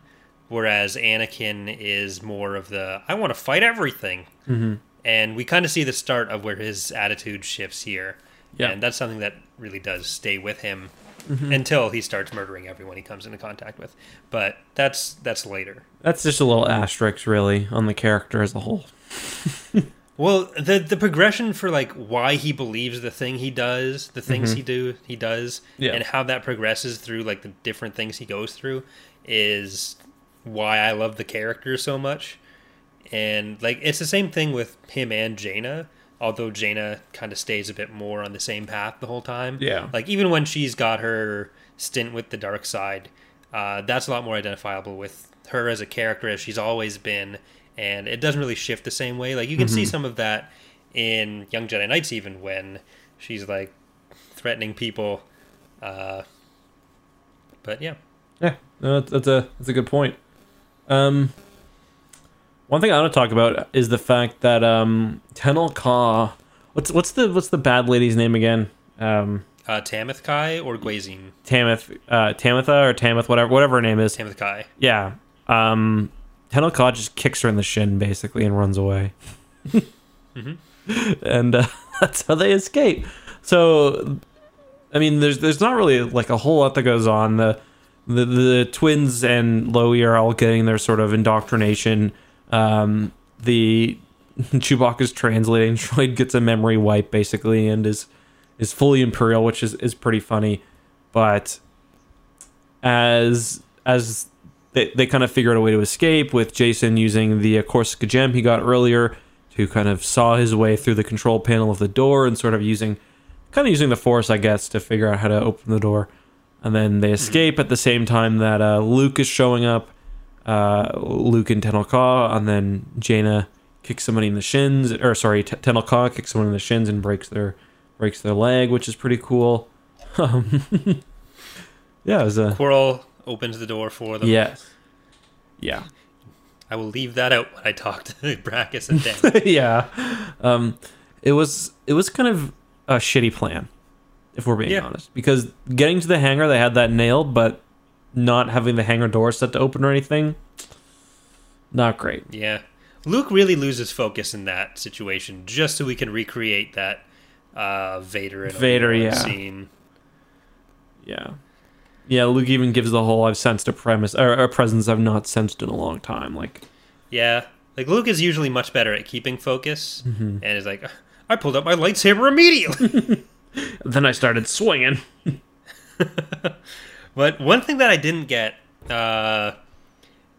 whereas Anakin is more of the I want to fight everything, hmm and we kind of see the start of where his attitude shifts here. Yeah. And that's something that really does stay with him Mm-hmm. until he starts murdering everyone he comes into contact with. But that's that's later. That's just a little asterisk, really, on the character as a whole. Well, the the progression for like why he believes the thing he does, the things he do he does, Mm-hmm. Yeah. and how that progresses through like the different things he goes through is why I love the character so much. And like it's the same thing with him and Jaina, although Jaina kind of stays a bit more on the same path the whole time. Yeah. Like even when she's got her stint with the dark side, uh, that's a lot more identifiable with her as a character as she's always been, and it doesn't really shift the same way. Like you can see some of that in Young Jedi Knights, even when she's like threatening people. Uh, but yeah, Yeah, no, that's, that's a that's a good point. Um, one thing I want to talk about is the fact that um, Tenel Ka, what's what's the what's the bad lady's name again? Um, uh, Tamith Kai or Guazine? Tamith, uh, Tamitha or Tamith, whatever whatever her name is. Tamith Kai. Yeah. Um, Tenel Ka just kicks her in the shin basically and runs away. And uh, that's how they escape. So, I mean, there's there's not really like a whole lot that goes on. The the, the twins and Lowie are all getting their sort of indoctrination. Um, the Chewbacca's translating droid gets a memory wipe basically and is is fully imperial, which is is pretty funny. But as as they, they kind of figure out a way to escape with Jacen using the uh, Corusca gem he got earlier to kind of saw his way through the control panel of the door and sort of using kind of using the force I guess to figure out how to open the door. And then they escape at the same time that uh, Luke is showing up uh, Luke and Tenel Ka and then Jaina kicks somebody in the shins or sorry T- Tenel Ka kicks someone in the shins and breaks their breaks their leg which is pretty cool um, yeah it was a Qorl opens the door for them. Yes. Yeah. I will leave that out when I talk to Brakiss and Dan. yeah. Um, it was it was kind of a shitty plan, if we're being Yeah. honest, because getting to the hangar they had that nailed, but not having the hangar door set to open or anything, not great. yeah. Luke really loses focus in that situation just so we can recreate that uh, Vader and Vader, yeah. scene. Yeah. Yeah, Luke even gives the whole "I've sensed a premise or a presence I've not sensed in a long time." Like, Yeah. Like Luke is usually much better at keeping focus Mm-hmm. and is like, I pulled up my lightsaber immediately. then I started swinging. But one thing that I didn't get uh,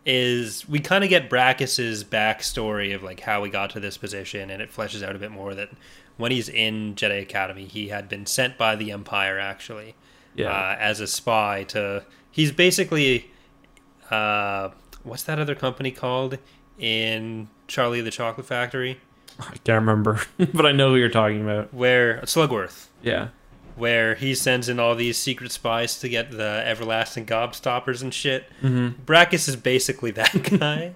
is we kind of get Brakiss's backstory of like how he got to this position, and it fleshes out a bit more that when he's in Jedi Academy, he had been sent by the Empire actually Yeah. uh, as a spy to. He's basically uh, what's that other company called in Charlie the Chocolate Factory, I can't remember, but I know who you're talking about. where Slugworth. Yeah. Where he sends in all these secret spies to get the everlasting gobstoppers and shit. Mm-hmm. Brakiss is basically that guy,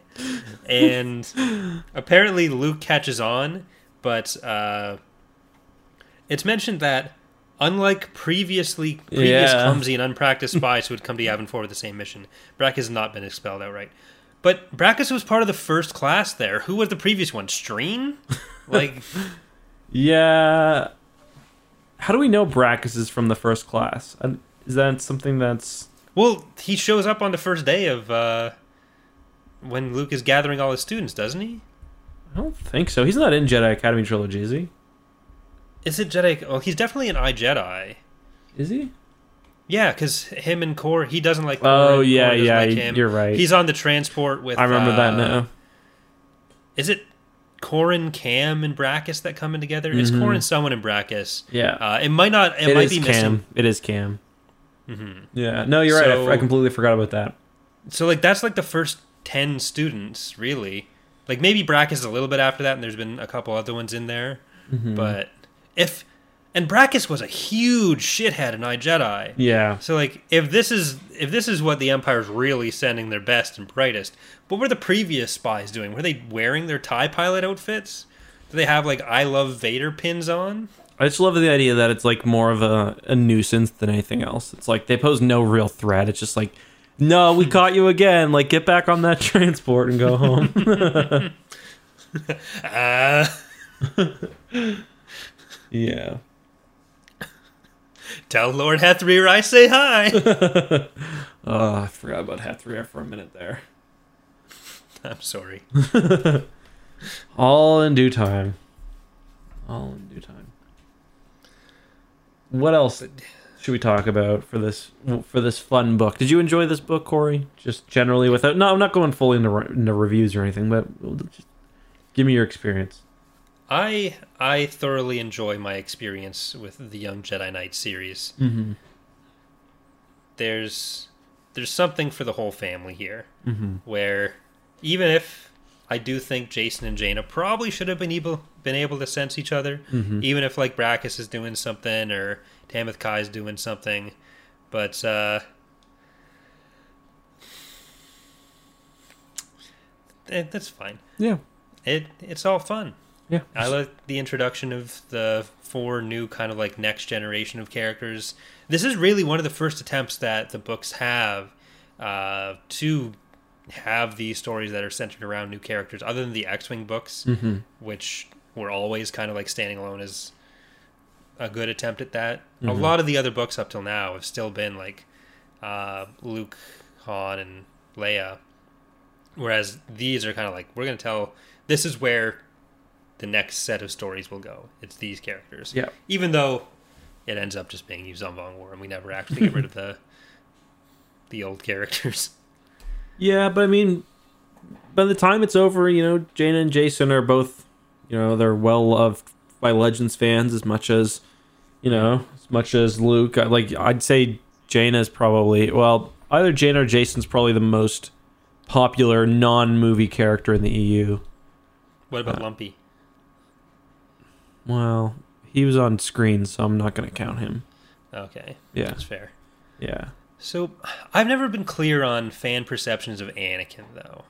and apparently Luke catches on, but uh, it's mentioned that unlike previously previous Yeah. clumsy and unpracticed spies who had come to Yavin 4 with the same mission, Brakiss has not been expelled outright. But Brakiss was part of the first class there. Who was the previous one? Streen? Like, Yeah. How do we know Brakiss is from the first class? And Is that something that's Well, he shows up on the first day of uh, when Luke is gathering all his students, doesn't he? I don't think so. He's not in Jedi Academy trilogy, is he? Is it Jedi? Well, he's definitely an I Jedi. Is he? Yeah, because him and Core, he doesn't like. Oh, yeah, yeah, like you're right. He's on the transport with. I remember that uh, now. Is it Corran, Cam, and Brakiss that come in together? It's Mhm. Corran, someone, and Brakiss. Yeah. Uh, it might not. It, it might is be Cam. missing. It is Cam. Mm-hmm. Yeah. No, you're right. I f- I completely forgot about that. So like that's like the first ten students, really. Like maybe Brakiss is a little bit after that, and there's been a couple other ones in there. Mm-hmm. But if and Brakiss was a huge shithead in I Jedi. Yeah. So like if this is if this is what the Empire's really sending their best and brightest, what were the previous spies doing? Were they wearing their TIE pilot outfits? Do they have like I love Vader pins on? I just love the idea that it's like more of a, a nuisance than anything else. It's like they pose no real threat. It's just like, no, we caught you again. Like, get back on that transport and go home. Uh, yeah. Tell Lord Hethrir I say hi. Oh, I forgot about Hethrir for a minute there. I'm sorry. All in due time. All in due time. What else should we talk about for this for this fun book? Did you enjoy this book, Corey? Just generally, without no, I'm not going fully into, into reviews or anything, but just give me your experience. I I thoroughly enjoy my experience with the Young Jedi Knight series. Mm-hmm. There's there's something for the whole family here, Mm-hmm. where even if I do think Jacen and Jaina probably should have been able been able to sense each other, Mhm. even if like Brakiss is doing something or Tamith Kai is doing something, but uh, eh, that's fine. Yeah. It it's all fun. Yeah. I like the introduction of the four new kind of like next generation of characters. This is really one of the first attempts that the books have uh, to have these stories that are centered around new characters, other than the X-wing books, Mm-hmm. which were always kind of like standing alone as a good attempt at that. A Mhm. lot of the other books up till now have still been like uh, Luke, Han, and Leia, whereas these are kind of like we're going to tell this is where the next set of stories will go. It's these characters. Yeah. Even though it ends up just being Yuuzhan Vong War, and we never actually get rid of the the old characters. Yeah, but I mean, by the time it's over, you know, Jaina and Jacen are both, you know, they're well loved by Legends fans as much as, you know, as much as Luke. Like, I'd say Jaina's probably, well, either Jaina or Jacen's probably the most popular non movie character in the EU. What about Uh, Lumpy? Well, he was on screen, so I'm not going to count him. Okay, Yeah, that's fair. yeah. So I've never been clear on fan perceptions of Anakin, though.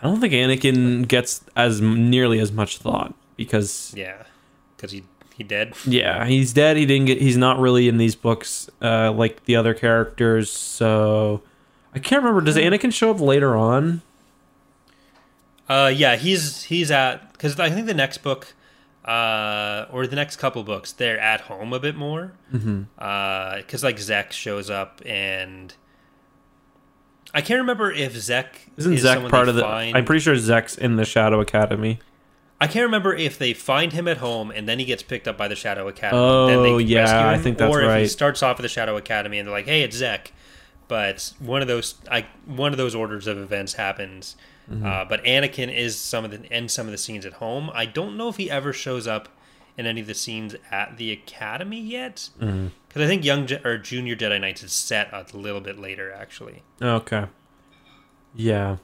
I don't think Anakin gets as nearly as much thought because Yeah, because he he dead. Yeah, he's dead. He didn't get. He's not really in these books uh, like the other characters. So I can't remember. Does Anakin show up later on? Uh, yeah, he's he's at because I think the next book, uh, or the next couple books, they're at home a bit more. Mm-hmm. Uh, because like Zek shows up and I can't remember if Zek Isn't is Zek part of the? Find. I'm pretty sure Zek's in the Shadow Academy. I can't remember if they find him at home and then he gets picked up by the Shadow Academy. and then they Oh, yeah, rescue I think that's or if he starts off at the Shadow Academy and they're like, "Hey, it's Zek," but one of those, I one of those orders of events happens. Mm-hmm. Uh, but Anakin is some of the in some of the scenes at home. I don't know if he ever shows up in any of the scenes at the Academy yet, because Mm-hmm. I think Young Je- or Junior Jedi Knights is set a little bit later, actually. Okay. Yeah.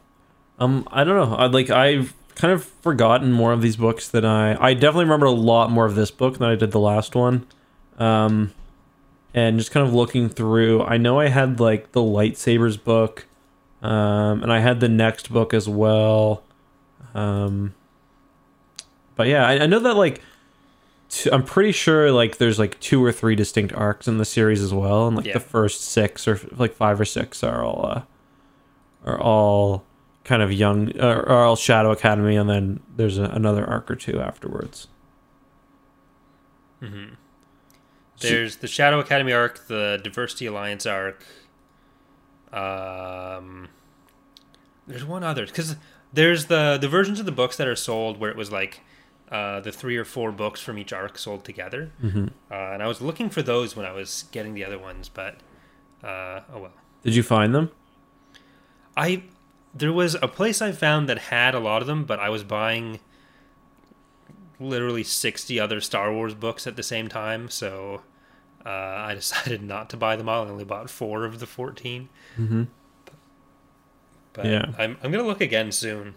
Um, I don't know. I like I've kind of forgotten more of these books than I. I definitely remember a lot more of this book than I did the last one. Um, and just kind of looking through, I know I had like the lightsabers book, um, and I had the next book as well. Um, but yeah, I, I know that like. t- I'm pretty sure like there's like two or three distinct arcs in the series as well, and like Yeah. the first six or like five or six are all uh, are all kind of young uh, are all Shadow Academy, and then there's a, another arc or two afterwards. hmm There's the Shadow Academy arc, the Diversity Alliance arc. Um, there's one other because there's the the versions of the books that are sold where it was like uh, the three or four books from each arc sold together, hmm uh, and I was looking for those when I was getting the other ones, but uh, oh well. Did you find them? I there was a place I found that had a lot of them, but I was buying literally 60 other Star Wars books at the same time, so uh, I decided not to buy them all. I only bought four of the 14. Mm-hmm. But Yeah. I'm, I'm going to look again soon.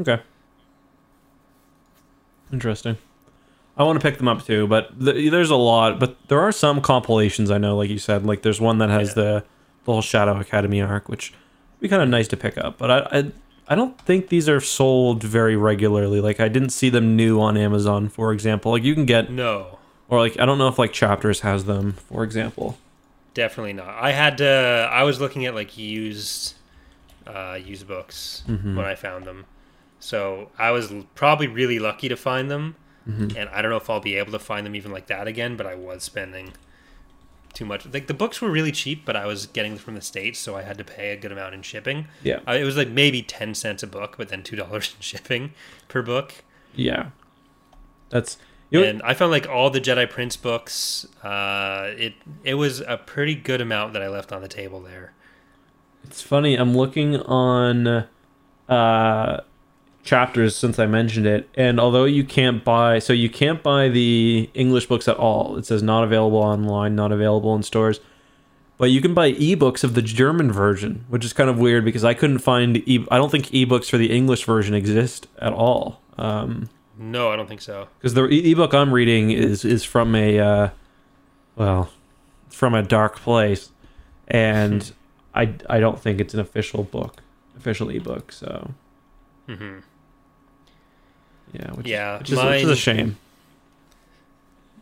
Okay. Interesting. I want to pick them up too, but th- there's a lot. But there are some compilations I know, like you said. Like there's one that has Yeah. the the whole Shadow Academy arc, which would be kind of nice to pick up. But I, I I don't think these are sold very regularly. Like I didn't see them new on Amazon, for example. Like you can get, No, or like I don't know if like Chapters has them, for example. definitely not. I had to, I was looking at like used, uh, used books Mhm. when I found them. So I was probably really lucky to find them. Mhm. and I don't know if I'll be able to find them even like that again. But I was spending too much. Like the books were really cheap, but I was getting them from the states, so I had to pay a good amount in shipping. Yeah. Uh, it was like maybe ten cents a book, but then two dollars in shipping per book. Yeah. That's you know, and I found like all the Jedi Prince books. Uh, it it was a pretty good amount that I left on the table there. It's funny. I'm looking on uh, chapters since I mentioned it, and although you can't buy, so you can't buy the English books at all. It says not available online, not available in stores. But you can buy ebooks of the German version, which is kind of weird because I couldn't find. E- I don't think ebooks for the English version exist at all. Um, No, I don't think so. because the e- ebook I'm reading is is from a uh, well, from a dark place, and I I don't think it's an official book, official ebook. So hmm yeah, which, Yeah, which, is, which is a shame.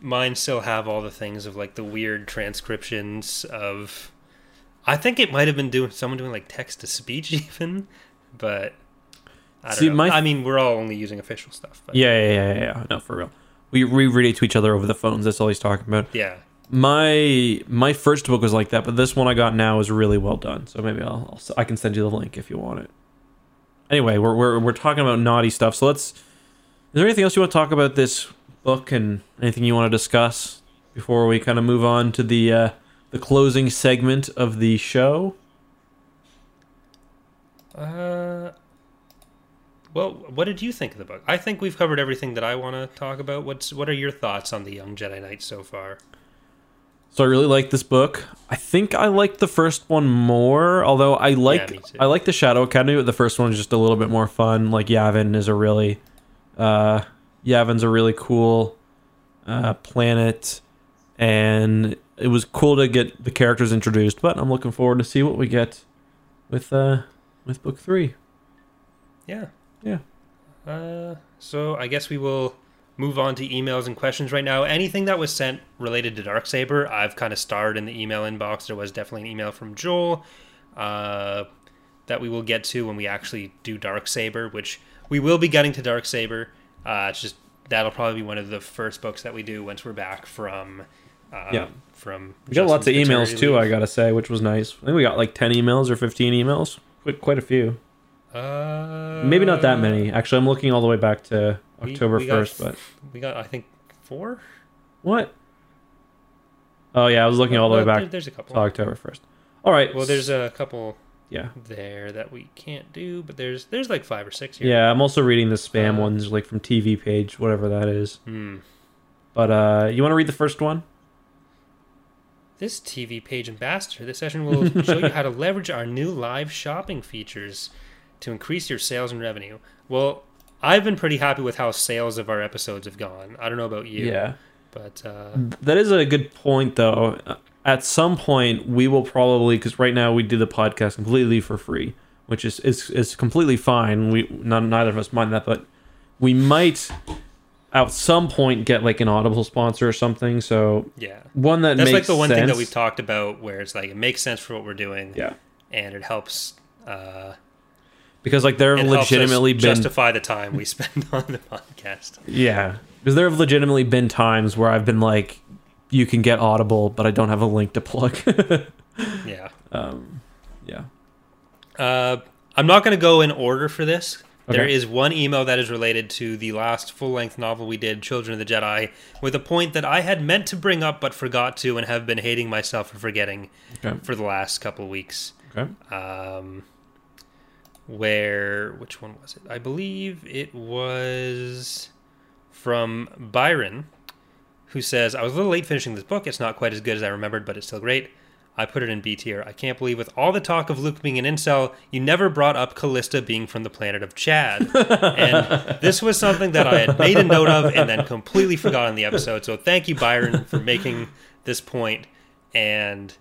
Mine still have all the things of like the weird transcriptions of. I think it might have been doing someone doing like text to speech even, but I don't See, know. my- I mean, we're all only using official stuff. But Yeah, yeah, yeah, yeah, yeah. No, for real. We we read it to each other over the phones. That's all he's talking about. yeah. My my first book was like that, but this one I got now is really well done. So maybe I'll, I'll I can send you the link if you want it. Anyway, we're we're we're talking about naughty stuff. So let's. Is there anything else you want to talk about this book and anything you want to discuss before we kind of move on to the uh, the closing segment of the show? Uh, well, what did you think of the book? I think we've covered everything that I want to talk about. What's what are your thoughts on the Young Jedi Knight so far? So I really like this book. I think I like the first one more, although I like too. I like the Shadow Academy, but the first one is just a little bit more fun. Like Yavin is a really uh Yavin's a really cool uh planet and it was cool to get the characters introduced, but I'm looking forward to see what we get with uh with book 3. Yeah. Yeah. Uh, so I guess we will move on to emails and questions right now. Anything that was sent related to Darksaber, I've kind of starred in the email inbox. There was definitely an email from Joel uh, that we will get to when we actually do Darksaber, which we will be getting to Darksaber. Uh, it's just that'll probably be one of the first books that we do once we're back from. Uh, Yeah. From We got lots of emails too, leave. I got to say, which was nice. I think we got like 10 emails or 15 emails. Quite quite a few. Uh, Maybe not that many. Actually, I'm looking all the way back to October we got 1st, but we got I think four. What? Oh yeah, I was looking all the way back there- There's a couple. to October first. All right. Well, there's a couple yeah, there that we can't do, but there's there's like five or six here. yeah. I'm also reading the spam Uh, ones, like from TV page, whatever that is. Hmm. But uh, you want to read the first one? This TV page ambassador. This session will show you how to leverage our new live shopping features to increase your sales and revenue. Well, I've been pretty happy with how sales of our episodes have gone. I don't know about you, Yeah. but uh, That is a good point, though. At some point, we will probably because right now we do the podcast completely for free, which is is, is completely fine. We not, neither of us mind that, but we might at some point get like an Audible sponsor or something. So yeah, one that that's makes like the one thing that we've talked about, where it's like it makes sense for what we're doing, Yeah, and it helps. Uh, because like there it have helps us legitimately been justify the time we spend on the podcast. Yeah, because there have legitimately been times where I've been like, "You can get Audible, but I don't have a link to plug." Yeah. um, yeah. Uh, I'm not going to go in order for this. There Okay. is one email that is related to the last full length novel we did, Children of the Jedi, with a point that I had meant to bring up but forgot to and have been hating myself for forgetting Okay. for the last couple of weeks. Okay. Um, where, which one was it? I believe it was from Byron, who says, I was a little late finishing this book. It's not quite as good as I remembered, but it's still great. I put it in B tier. I can't believe, with all the talk of Luke being an incel, you never brought up Callista being from the planet of Chad. and this was something that I had made a note of and then completely forgot in the episode. So thank you, Byron, for making this point. And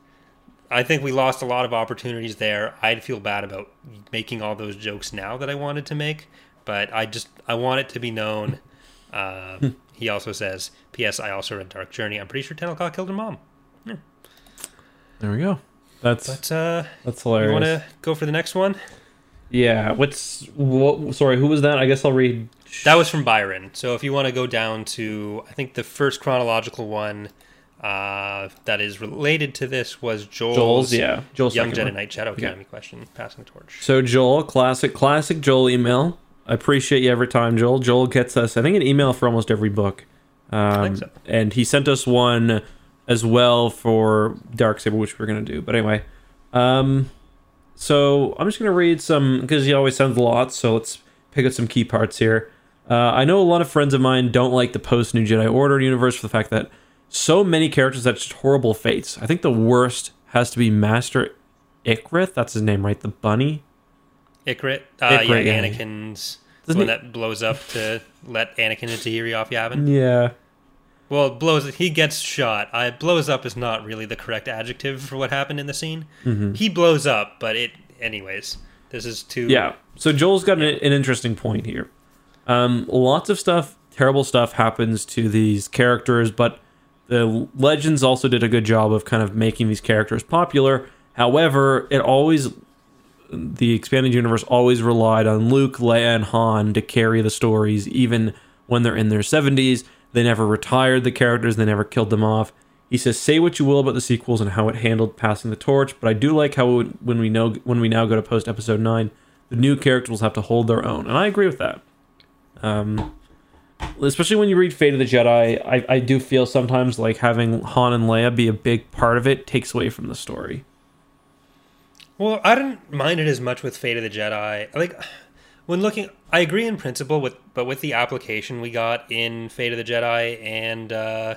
I think we lost a lot of opportunities there. I'd feel bad about making all those jokes now that I wanted to make, but I just I want it to be known. Uh, he also says, "P.S. I also read Dark Journey. I'm pretty sure Tenel Ka killed her mom." There we go. That's But uh, that's hilarious. you want to go for the next one? Yeah. What's what? Sorry, who was that? I guess I'll read. That was from Byron. So if you want to go down to, I think the first chronological one uh, that is related to this was Joel's, Joel's. Yeah, Joel's Young Jedi. Knight Shadow Yeah. Academy question, passing the torch. So Joel, classic, classic Joel email. I appreciate you every time, Joel. Joel gets us, I think, an email for almost every book. Um, so. And he sent us one as well for Darksaber, which we're gonna do. But anyway, um, so I'm just gonna read some because he always sends lots. So let's pick up some key parts here. Uh, I know a lot of friends of mine don't like the post New Jedi Order universe for the fact that so many characters had just horrible fates. I think the worst has to be Master Ikrith. That's his name, right? The bunny. Ikrit, uh, Ikrit, yeah, yeah. Anakin's the one he- that blows up to let Anakin and Tahiri off Yavin. Yeah. Well, it blows. He gets shot. I blows up is not really the correct adjective for what happened in the scene. Mm-hmm. He blows up, but it. Anyways, this is too. Yeah. So Joel's got an, an interesting point here. Um, lots of stuff, terrible stuff happens to these characters, but the Legends also did a good job of kind of making these characters popular. However, it always the expanded universe always relied on Luke, Leia, and Han to carry the stories, even when they're in their 70s. They never retired the characters, they never killed them off. He says, "Say what you will about the sequels and how it handled passing the torch, but I do like how when we know when we now go to post Episode Nine, the new characters will have to hold their own, and I agree with that. Um, especially when you read Fate of the Jedi, I, I do feel sometimes like having Han and Leia be a big part of it takes away from the story. Well, I didn't mind it as much with Fate of the Jedi. Like when looking, I agree in principle with, but with the application we got in Fate of the Jedi and uh,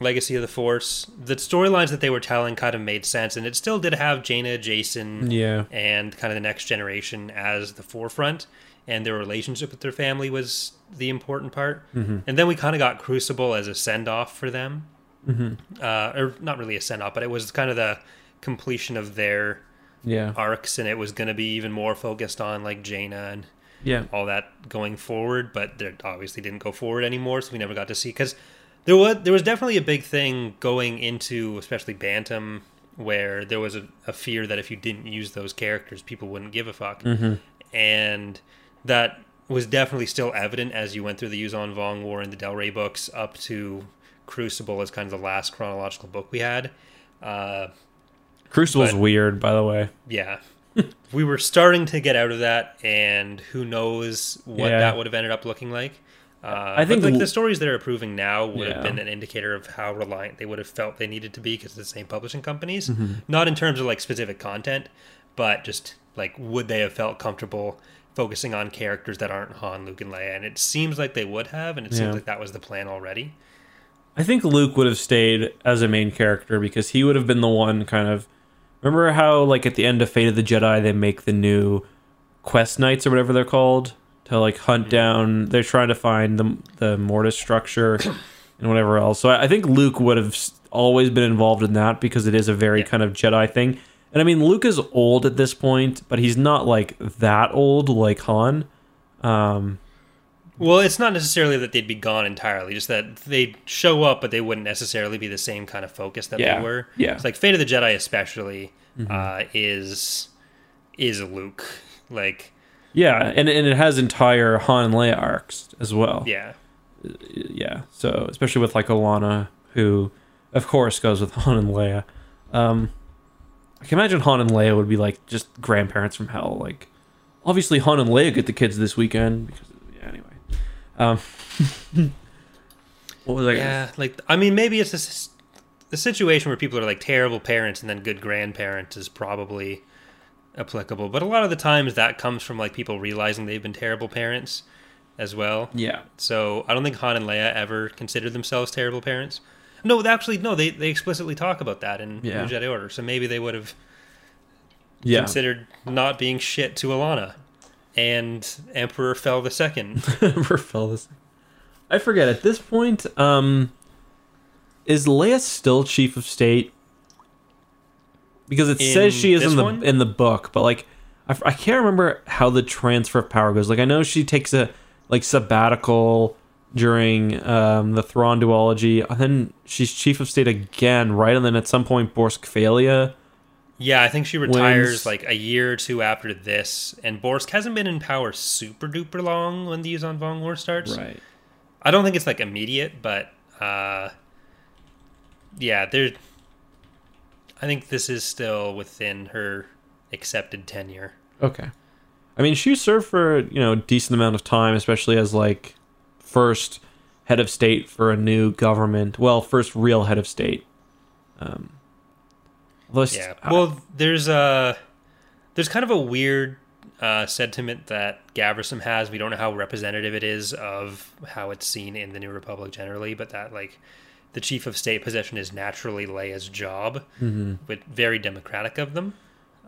Legacy of the Force, the storylines that they were telling kind of made sense, and it still did have Jaina, Jacen, Yeah. and kind of the next generation as the forefront, and their relationship with their family was the important part. Mm-hmm. And then we kind of got Crucible as a send off for them, mm-hmm. uh, or not really a send off, but it was kind of the completion of their Yeah, arcs, and it was going to be even more focused on like Jaina and yeah, all that going forward. But they obviously didn't go forward anymore, so we never got to see because there was there was definitely a big thing going into especially Bantam where there was a, a fear that if you didn't use those characters, people wouldn't give a fuck, and that was definitely still evident as you went through the Yuuzhan Vong War and the Del Rey books up to Crucible as kind of the last chronological book we had. Uh, Crucible's But- weird, by the way. yeah. we were starting to get out of that, and who knows what Yeah. that would have ended up looking like. Uh, I think like the stories they're approving now would Yeah. have been an indicator of how reliant they would have felt they needed to be because the same publishing companies. Mm-hmm. Not in terms of like specific content, but just like would they have felt comfortable focusing on characters that aren't Han, Luke, and Leia? And it seems like they would have, and it Yeah. seems like that was the plan already. I think Luke would have stayed as a main character because he would have been the one kind of. Remember how, like, at the end of Fate of the Jedi, they make the new quest knights or whatever they're called to like hunt down. They're trying to find the the mortis structure and whatever else. So I I think Luke would have always been involved in that because it is a very Yeah. kind of Jedi thing. And I mean, Luke is old at this point, but he's not like that old like Han. Um, Well, it's not necessarily that they'd be gone entirely, just that they'd show up, but they wouldn't necessarily be the same kind of focus that Yeah, they were. yeah. Mm-hmm. It's like Fate of the Jedi, especially, uh, is is Luke. Like, yeah, and and it has entire Han and Leia arcs as well. yeah, yeah. So especially with like Allana, who of course goes with Han and Leia. Um, I can imagine Han and Leia would be like just grandparents from hell. Like, obviously Han and Leia get the kids this weekend because yeah. Anyway, um, what was I? Gonna, yeah. Like, I mean, maybe it's this the situation where people are like terrible parents and then good grandparents is probably applicable. But a lot of the times that comes from like people realizing they've been terrible parents as well. yeah. So I don't think Han and Leia ever considered themselves terrible parents. No, actually, no. They they explicitly talk about that in Yeah. New Jedi Order. So maybe they would have Yeah. considered not being shit to Allana and Emperor Fel the Second. Emperor fell this. I forget at this point. Um, is Leia still chief of state? Because it In says she is in the one? in the book, but like I can't remember how the transfer of power goes. Like I know she takes a like sabbatical during um, the Thrawn duology, and then she's chief of state again, right? And then at some point, Borsk Fey'lya. yeah, I think she retires Wins. like a year or two after this. And Borsk hasn't been in power super duper long when the Yuuzhan Vong War starts. Right. I don't think it's like immediate, but uh, yeah, there. I think this is still within her accepted tenure. Okay. I mean, she served for you know a decent amount of time, especially as like first head of state for a new government. Well, first real head of state. Um, Yeah. Well, there's a there's kind of a weird uh, sentiment that Gavrisom has. We don't know how representative it is of how it's seen in the New Republic generally, but that like the chief of state position is naturally Leia's job, Mhm. but very democratic of them.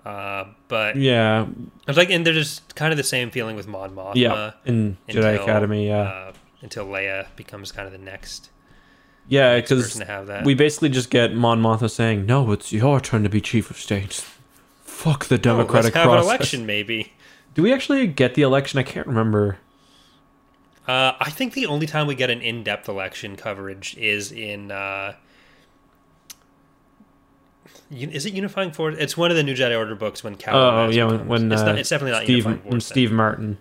Uh, but yeah, I was like, and there's kind of the same feeling with Mon Mothma. yeah, in Jedi Academy, yeah, uh, until Leia becomes kind of the next, yeah, because person to have that. we basically just get Mon Mothma saying, "No, it's your turn to be chief of state." Fuck the Oh, democratic let's have process. an election, maybe. Do we actually get the election? I can't remember. Uh, I think the only time we get an in-depth election coverage is in. Uh, is it Unifying Force? It's one of the New Jedi Order books when Cal. Oh yeah, when, when it's, uh, not, it's definitely not Steve Unifying Force. Steve Martin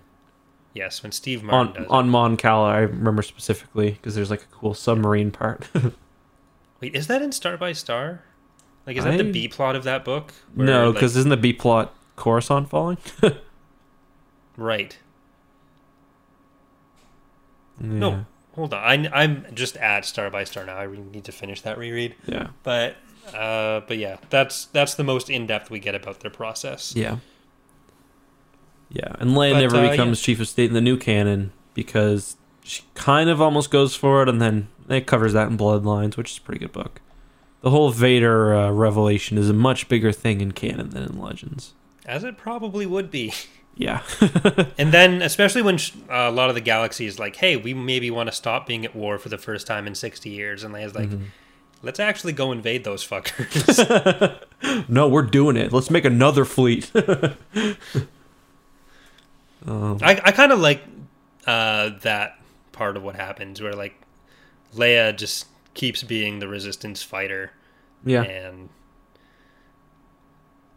Yes, when Steve Martin on does. it. on Mon Cala. I remember specifically because there's like a cool submarine part. Wait, is that in Star by Star? Like, is that I- the B plot of that book? Where, no, like- because isn't the B plot Coruscant falling? right. Yeah. No, hold on. I, I'm just at Star by Star now. I really need to finish that reread. Yeah. But, uh, but yeah, that's that's the most in depth we get about their process. Yeah. Yeah, and Leia never uh, becomes chief of state in the new canon because she kind of almost goes for it, and then it covers that in Bloodlines, which is a pretty good book. The whole Vader uh, revelation is a much bigger thing in canon than in Legends. As it probably would be. Yeah. And then, especially when sh- uh, a lot of the galaxy is like, hey, we maybe want to stop being at war for the first time in 60 years. And Leia's like, Mm-hmm. let's actually go invade those fuckers. no, we're doing it. Let's make another fleet. um, I, I kind of like uh, that part of what happens where, like, Leia just keeps being the resistance fighter. yeah. And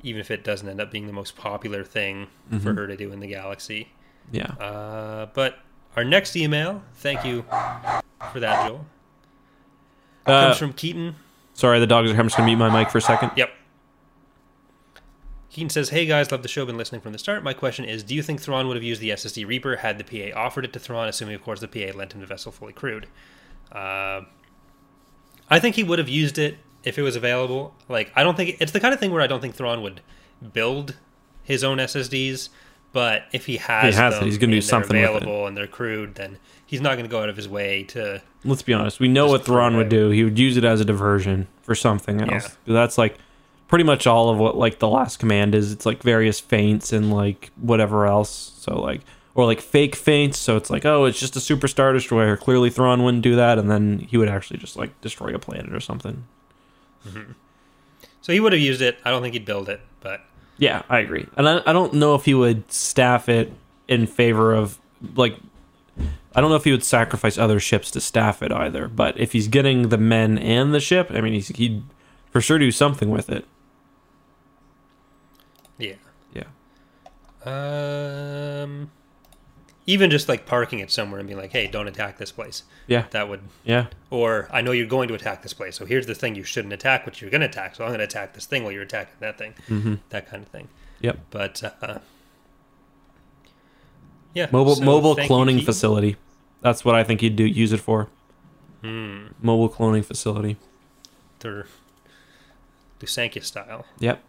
even if it doesn't end up being the most popular thing for Mhm. her to do in the galaxy. Yeah. Uh, but our next email, thank you for that, Joel, Uh, comes from Keaton. sorry, the dogs are. I'm just gonna mute my mic for a second. Yep. Keaton says, "Hey guys, love the show. Been listening from the start. My question is, do you think Thrawn would have used the SSD Reaper had the PA offered it to Thrawn, assuming of course the PA lent him the vessel fully crewed? Uh, I think he would have used it if it was available. Like, I don't think it's the kind of thing where I don't think Thrawn would build his own SSDs, but if he has, he has it, he's gonna do something available and they're crewed, then he's not going to go out of his way to. Let's be honest. We know what Thrawn would do. He would use it as a diversion for something else. That's like pretty much all of what like the last command is. It's like various feints and like whatever else. So like or like fake feints. So it's like oh, it's just a super star destroyer. Clearly Thrawn wouldn't do that, and then he would actually just like destroy a planet or something. So he would have used it. I don't think he'd build it, but Yeah, I agree. And I, I don't know if he would staff it in favor of like I don't know if he would sacrifice other ships to staff it either. But if he's getting the men and the ship, I mean, he's, he'd for sure do something with it. Yeah. Yeah. Um, even just like parking it somewhere and being like, "Hey, don't attack this place." Yeah. That would, Yeah. or I know you're going to attack this place, so here's the thing you shouldn't attack, but you're going to attack. So I'm going to attack this thing while you're attacking that thing. Mm-hmm. That kind of thing. Yep. But uh, yeah, Mobile so mobile thank you, cloning facility. That's what I think you'd do. Use it for Hmm. mobile cloning facility. They're Lusankya style. Yep.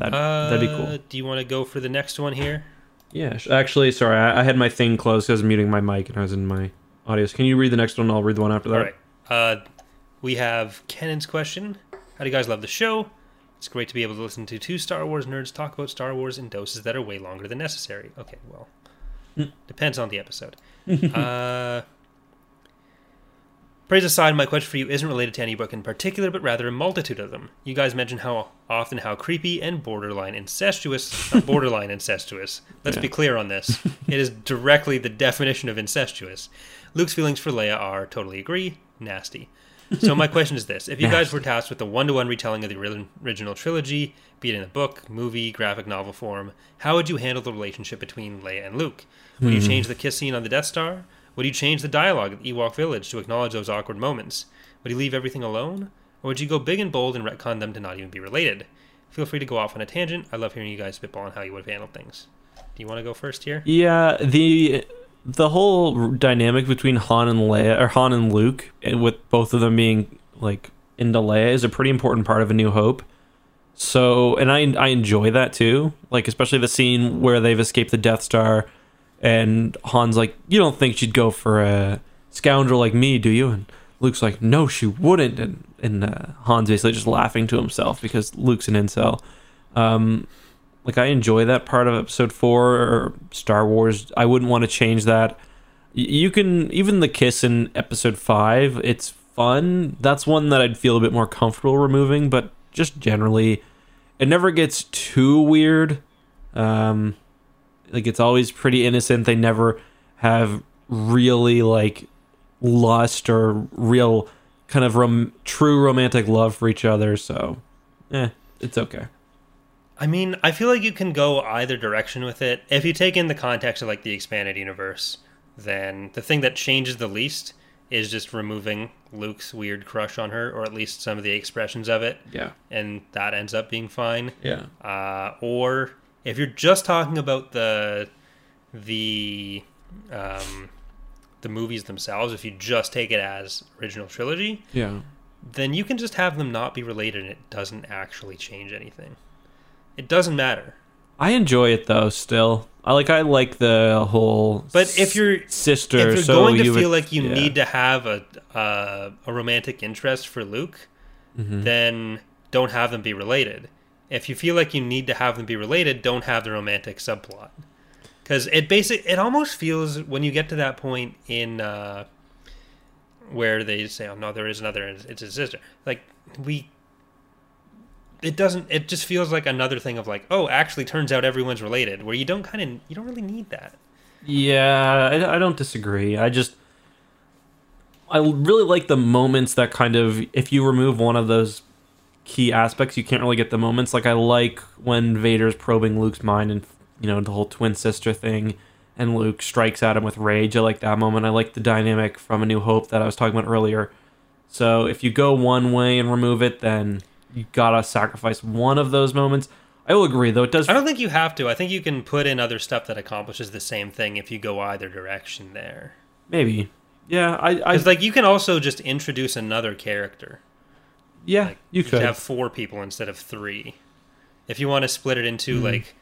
That that'd be cool. Uh, Do you want to go for the next one here? Yeah. Actually, sorry, I, I had my thing closed because I was muting my mic and I was in my audio. So can you read the next one? I'll read the one after that. All right. Uh, we have Kennan's question. How do you guys love the show? It's great to be able to listen to two Star Wars nerds talk about Star Wars in doses that are way longer than necessary. Okay, well, depends on the episode. uh, praise aside, my question for you isn't related to any book in particular, but rather a multitude of them. You guys mentioned how often how creepy and borderline incestuous, not uh, borderline incestuous. Let's Yeah. be clear on this. it is directly the definition of incestuous. Luke's feelings for Leia are totally agree, nasty. So my question is this: If you guys were tasked with a one-to-one retelling of the original trilogy, be it in a book, movie, graphic novel form, how would you handle the relationship between Leia and Luke? Would you hmm. change the kiss scene on the Death Star? Would you change the dialogue at Ewok Village to acknowledge those awkward moments? Would you leave everything alone, or would you go big and bold and retcon them to not even be related? feel free to go off on a tangent. I love hearing you guys spitball on how you would have handled things. Do you want to go first here? Yeah, the the whole dynamic between Han and Leia or Han and Luke, and with both of them being like into Leia, is a pretty important part of A New Hope. So, and I I enjoy that too. Like especially the scene where they've escaped the Death Star, and Han's like, "You don't think she'd go for a scoundrel like me, do you?" And Luke's like, "No, she wouldn't." And and uh, Han's basically just laughing to himself because Luke's an incel. Um, like I enjoy that part of episode four or Star Wars. I wouldn't want to change that. You can even the kiss in episode five. It's fun. That's one that I'd feel a bit more comfortable removing, but just generally, it never gets too weird. Um, like it's always pretty innocent. They never have really like lust or real kind of rom- true romantic love for each other. So, eh, it's okay. I mean, I feel like you can go either direction with it. If you take in the context of like the expanded universe, then the thing that changes the least is just removing Luke's weird crush on her, or at least some of the expressions of it, Yeah. and that ends up being fine. Yeah. Uh, or if you're just talking about the the um, the movies themselves, if you just take it as original trilogy, Yeah. then you can just have them not be related, and it doesn't actually change anything. It doesn't matter. I enjoy it though. Still, I like. I like the whole. But if you're sister, if you're so going to you feel would- like you yeah. need to have a uh, a romantic interest for Luke, Mhm. then don't have them be related. If you feel like you need to have them be related, don't have the romantic subplot. Because it basic it almost feels when you get to that point in uh, where they say, "Oh no, there is another. It's his sister." Like we, it doesn't. It just feels like another thing of like, oh, actually, turns out everyone's related. Where you don't kind of you don't really need that. Yeah, I, I don't disagree. I just I really like the moments that kind of if you remove one of those key aspects, you can't really get the moments. Like I like when Vader's probing Luke's mind and you know the whole twin sister thing, and Luke strikes at him with rage. I like that moment. I like the dynamic from A New Hope that I was talking about earlier. So if you go one way and remove it, then you gotta sacrifice one of those moments. I will agree though. It does I don't think you have to. I think you can put in other stuff that accomplishes the same thing if you go either direction there. maybe. Yeah, I, I like you can also just introduce another character. Yeah, Like, you could. have four people instead of three. If you want to split it into Hmm. like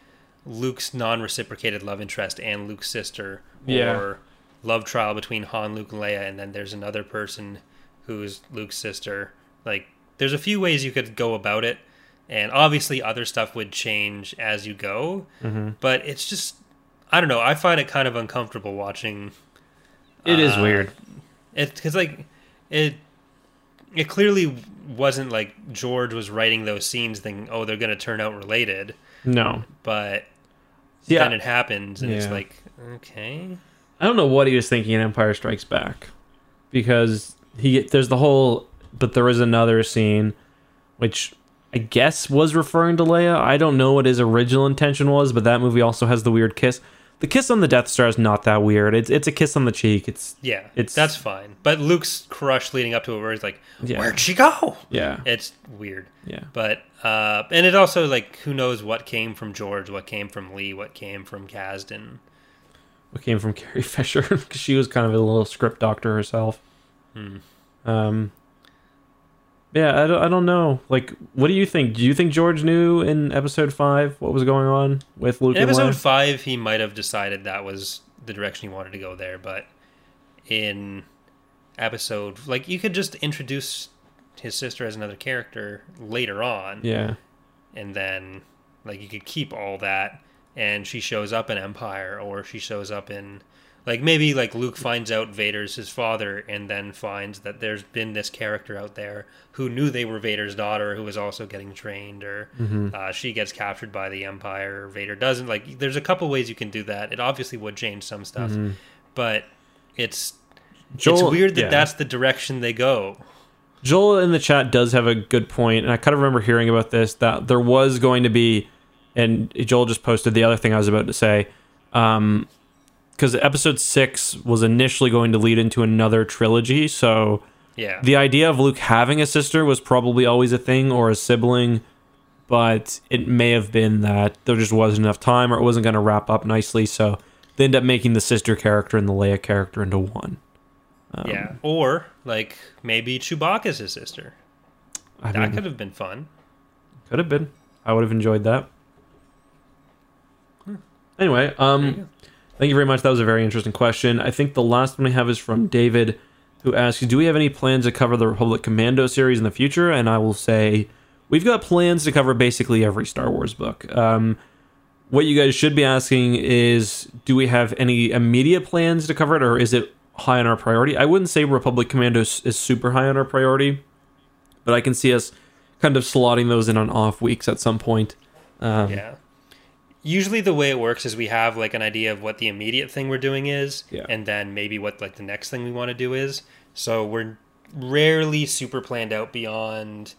Luke's non-reciprocated love interest and Luke's sister, or love trial between Han, Luke, and Leia, and then there's another person who's Luke's sister. Like, there's a few ways you could go about it, and obviously other stuff would change as you go. Mhm. But it's just, I don't know. I find it kind of uncomfortable watching It is uh, weird. it because like it it clearly wasn't like George was writing those scenes thinking, oh, they're gonna turn out related, No. but Yeah. then it happens and it's like, okay, I don't know what he was thinking in Empire Strikes Back, because he there's the whole, but there is another scene, which I guess was referring to Leia. I don't know what his original intention was, but that movie also has the weird kiss. The kiss on the Death Star is not that weird. It's it's a kiss on the cheek. It's yeah, It's- that's fine. But Luke's crush leading up to it, where he's like, Yeah. where'd she go? yeah It's weird. yeah But uh, and it also like who knows what came from George, what came from Lee, what came from Kasdan. what came from Carrie Fisher because she was kind of a little script doctor herself. Hmm. Um, yeah, I don't, I don't know. Like, what do you think? Do you think George knew in episode five what was going on with Luke In episode five, he might have decided that was the direction he wanted to go there, but in episode, like, you could just introduce his sister as another character later on, Yeah, and then, like, you could keep all that, and she shows up in Empire, or she shows up in. Like maybe like Luke finds out Vader's his father and then finds that there's been this character out there who knew they were Vader's daughter who was also getting trained or Mhm. uh, she gets captured by the Empire. or Vader doesn't. Like, there's a couple ways you can do that. It obviously would change some stuff, Mhm. but it's it's weird that yeah. that's the direction they go. Joel in the chat does have a good point, and I kind of remember hearing about this that there was going to be, and Joel just posted the other thing I was about to say, um, because episode six was initially going to lead into another trilogy, so Yeah, the idea of Luke having a sister was probably always a thing or a sibling, but it may have been that there just wasn't enough time or it wasn't going to wrap up nicely. So they end up making the sister character and the Leia character into one. Um, yeah, or like maybe Chewbacca's his sister. I that mean, could have been fun. could have been. I would have enjoyed that. Anyway, um. Thank you very much. That was a very interesting question. I think the last one we have is from David, who asks, "Do we have any plans to cover the Republic Commando series in the future?" And I will say, we've got plans to cover basically every Star Wars book. Um, what you guys should be asking is, do we have any immediate plans to cover it, or is it high on our priority? I wouldn't say Republic Commando is super high on our priority, but I can see us kind of slotting those in on off weeks at some point. Um, Yeah. Usually the way it works is we have like an idea of what the immediate thing we're doing is, Yeah. and then maybe what like the next thing we want to do is. So we're rarely super planned out beyond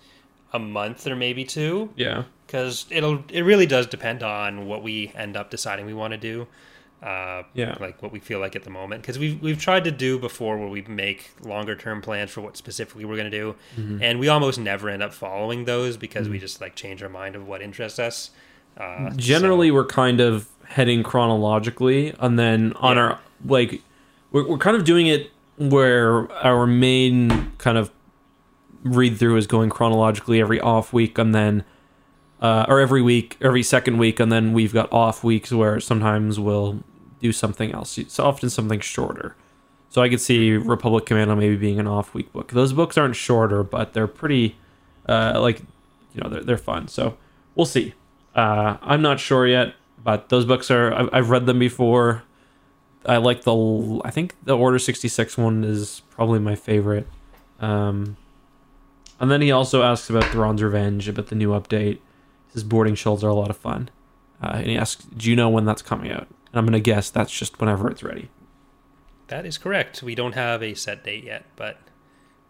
a month or maybe two, yeah, because it'll it really does depend on what we end up deciding we want to do. Uh, Yeah. like what we feel like at the moment because we've, we've tried to do before where we make longer term plans for what specifically we're going to do Mm-hmm. and we almost never end up following those because we just like change our mind of what interests us uh, generally so- we're kind of heading chronologically and then on Yeah. our like we're, we're kind of doing it where our main kind of read through is going chronologically every off week and then uh, or every week every second week and then we've got off weeks where sometimes we'll do something else it's often something shorter. So i could see republic commando maybe being an off week book. Those books aren't shorter but they're pretty uh, like you know they're, they're fun. So we'll see uh, i'm not sure yet but those books are I've, I've read them before i like the i think the order 66 one is probably my favorite um, and then he also asks about Thrawn's Revenge, about the new update. His boarding shells are a lot of fun. Uh, and he asks, Do you know when that's coming out? And I'm to guess that's just whenever it's ready. that is correct we don't have a set date yet but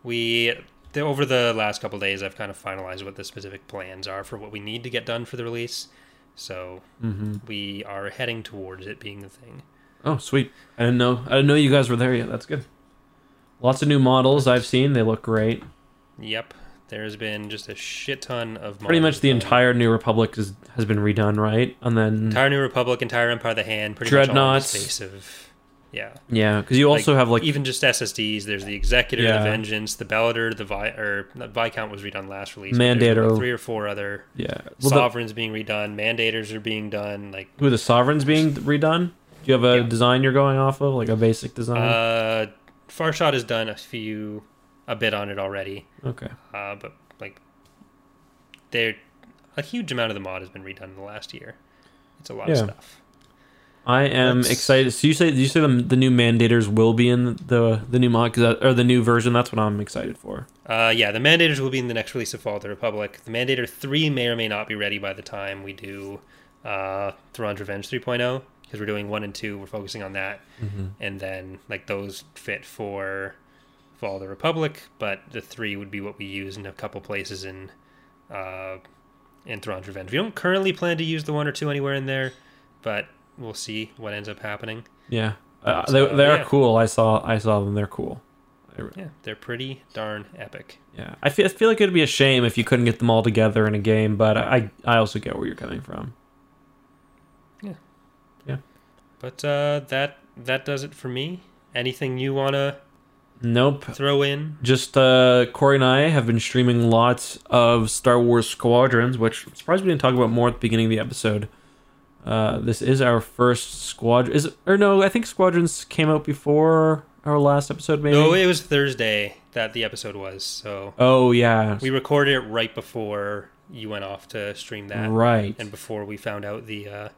we the, over the last couple days i've kind of finalized what the specific plans are for what we need to get done for the release so Mm-hmm. we are heading towards it being the thing Oh, sweet. I didn't know. I didn't know you guys were there yet. That's good. Lots of new models I've seen. They look great. Yep. There's been just a shit ton of Pretty much the done. entire New Republic is, has been redone, right? And then entire New Republic, entire Empire of the Hand, pretty much all in the Dreadnoughts. space of yeah. yeah, because you also have like even just SSDs. There's the Executor, Yeah. the Vengeance, the Bellator, the Vi or not Viscount was redone last release. Mandator. about three or four other yeah. Well, the, sovereigns being redone. Mandators are being done. Like who the sovereigns being redone? Do you have a Yeah. design you're going off of, like a basic design? uh, Farshot has done a few, a bit on it already. okay. Uh, but like, there, a huge amount of the mod has been redone in the last year. It's a lot of stuff. I am Let's- excited. So you say you say the, the new mandators will be in the the new mod or the new version? That's what I'm excited for. Uh, yeah, the Mandators will be in the next release of Fall of the Republic. The Mandator 3 may or may not be ready by the time we do uh, Thrawn's Revenge 3.0, because we're doing 1 and 2. We're focusing on that. And then, like, those fit for Fall of the Republic, but the 3 would be what we use in a couple places in, uh, in Thrawn's Revenge. We don't currently plan to use the 1 or 2 anywhere in there, but we'll see what ends up happening. Yeah, uh, So, they they are yeah. cool. I saw I saw them. They're cool. Yeah, they're pretty darn epic. Yeah, I feel I feel like it'd be a shame if you couldn't get them all together in a game. But I I also get where you're coming from. Yeah, yeah. But uh, that that does it for me. Anything you want to Nope. throw in? Just uh, Corey and I have been streaming lots of Star Wars Squadrons, which I'm surprised we didn't talk about more at the beginning of the episode. Uh, this is our first squadron. Is or no? I think Squadrons came out before our last episode. Maybe. No, it was Thursday that the episode was. So oh yeah. we recorded it right before you went off to stream that, right. and before we found out the uh,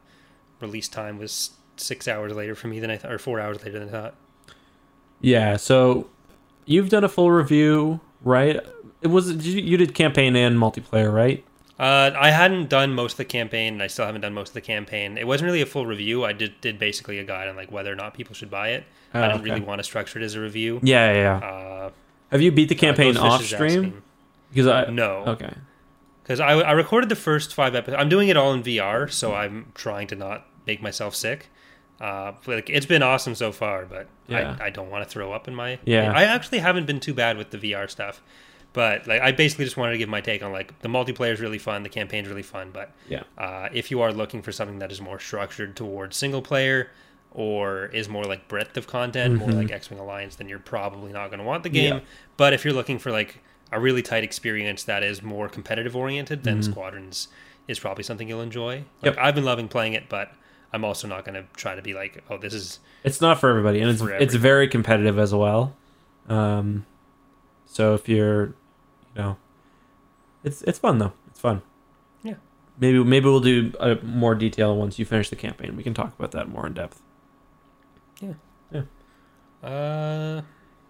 release time was six hours later for me than I thought, or four hours later than I thought. Yeah, so you've done a full review, right? It was you you did campaign and multiplayer, right? Uh, I hadn't done most of the campaign, and I still haven't done most of the campaign. It wasn't really a full review. I did did basically a guide on like whether or not people should buy it. Oh, I didn't okay. really want to structure it as a review. Yeah, yeah. yeah. Uh, Have you beat the campaign Ghostfish off stream? Because I No. okay. because I, I recorded the first five episodes. I'm doing it all in VR, so I'm trying to not make myself sick. Uh, like it's been awesome so far, but Yeah. I, I don't want to throw up in my. Yeah. I actually haven't been too bad with the VR stuff. But like, I basically just wanted to give my take on like the multiplayer is really fun, the campaign's really fun, but Yeah. uh, if you are looking for something that is more structured towards single player or is more like breadth of content, more like X Wing Alliance, then you're probably not going to want the game. Mm-hmm. Yeah. But if you're looking for like a really tight experience that is more competitive oriented, then Mm-hmm. Squadrons is probably something you'll enjoy. Like, Yep. I've been loving playing it, but I'm also not going to try to be like, oh, this is It's not for everybody, and it's For it's very competitive as well. Um, so if you're, you know, it's it's fun though. It's fun. Yeah. Maybe maybe we'll do a more detail once you finish the campaign. We can talk about that more in depth. Yeah. Uh,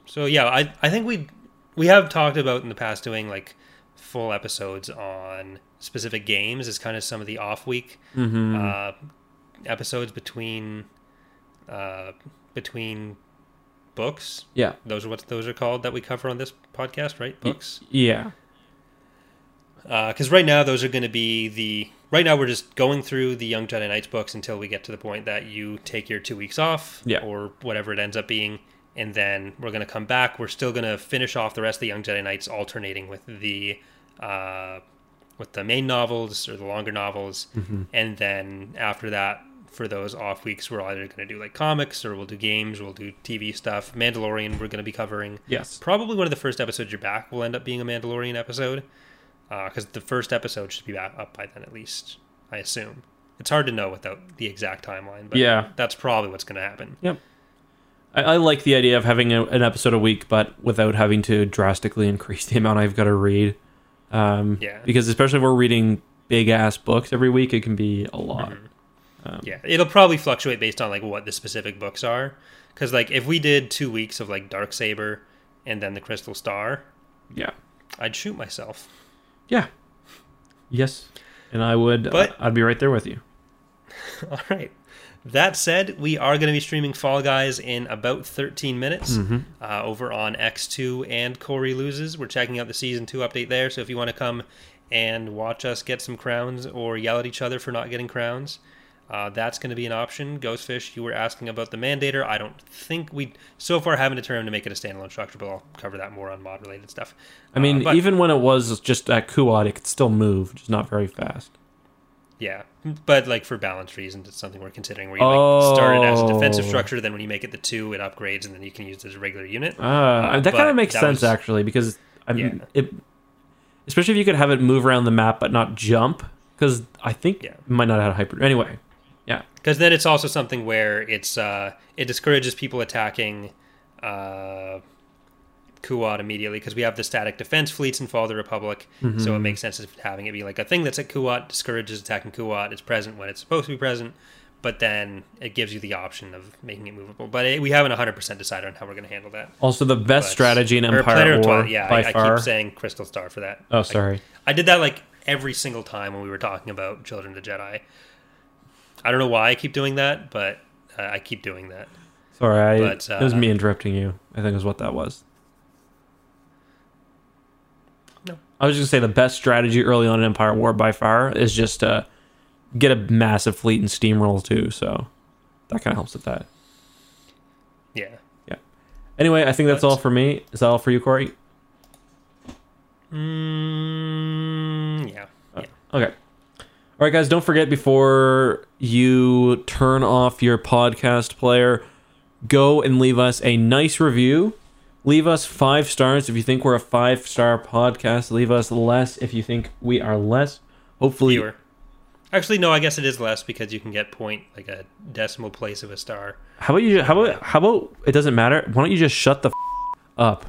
so yeah, I I think we we have talked about in the past doing like full episodes on specific games as kind of some of the off week Mm-hmm. uh, episodes between uh, between books. yeah. Those are what those are called that we cover on this podcast, right? Books. Yeah. Because right now those are going to be the right now we're just going through the Young Jedi Knights books until we get to the point that you take your two weeks off, Yeah. or whatever it ends up being, and then we're going to come back. We're still going to finish off the rest of the Young Jedi Knights, alternating with the uh, with the main novels or the longer novels, Mm-hmm. and then after that. For those off weeks, we're either going to do like comics or we'll do games, we'll do TV stuff. Mandalorian, we're going to be covering Yes. probably one of the first episodes you're back will end up being a Mandalorian episode, because the first episode should be back up by then at least. I assume it's hard to know without the exact timeline, but Yeah. that's probably what's going to happen. I, I like the idea of having a, an episode a week, but without having to drastically increase the amount I've got to read. Um, Yeah. Because especially if we're reading big ass books every week, it can be a lot. Um, Yeah, it'll probably fluctuate based on like what the specific books are, because like if we did two weeks of like Darksaber and then the Crystal Star, Yeah. I'd shoot myself. Yeah. Yes. And I would. But- I'd be right there with you. All right. That said, we are going to be streaming Fall Guys in about 13 minutes uh, over on X2 and Corey Loses. We're checking out the season two update there. So if you want to come and watch us get some crowns or yell at each other for not getting crowns, uh, that's going to be an option. Ghostfish, you were asking about the Mandator. I don't think we so far haven't determined to make it a standalone structure, but I'll cover that more on mod related stuff. I mean, Uh, but- even when it was just at Kuat, it could still move, just not very fast. Yeah, but like for balance reasons, it's something we're considering. Where you like start it as a defensive Oh. structure, then when you make it the two, it upgrades, and then you can use it as a regular unit. Uh, that kind of makes sense was- actually, because I mean, Yeah. it, especially if you could have it move around the map but not jump, because I think Yeah. it might not have a hyper. Anyway, Because then it's also something where it's uh, it discourages people attacking uh, Kuat immediately because we have the static defense fleets in Fall of the Republic, so it makes sense of having it be like a thing that's at Kuat discourages attacking Kuat. It's present when it's supposed to be present, but then it gives you the option of making it movable. But it, we haven't 100% decided on how we're going to handle that. Also, the best But- strategy in Empire War Twilight, yeah, by I, I keep saying Crystal Star for that. oh, sorry. I did that like every single time when we were talking about Children of the Jedi. I don't know why I keep doing that, but uh, I keep doing that. Sorry, I, But, it was uh, me interrupting you. I think is what that was. No. I was just gonna say the best strategy early on in Empire War by far is just to get a massive fleet and steamroll too. So that kind of helps with that. Yeah. Yeah. Anyway, I think that's all for me. Is that all for you, Corey? Mm, yeah. yeah. Okay. All right, guys, don't forget before you turn off your podcast player, go and leave us a nice review. Leave us five stars if you think we're a five star podcast. Leave us less if you think we are less. Hopefully, Fewer. Actually, no. I guess it is less because you can get point like a decimal place of a star. how about you? How about how about it doesn't matter? Why don't you just shut the f- up?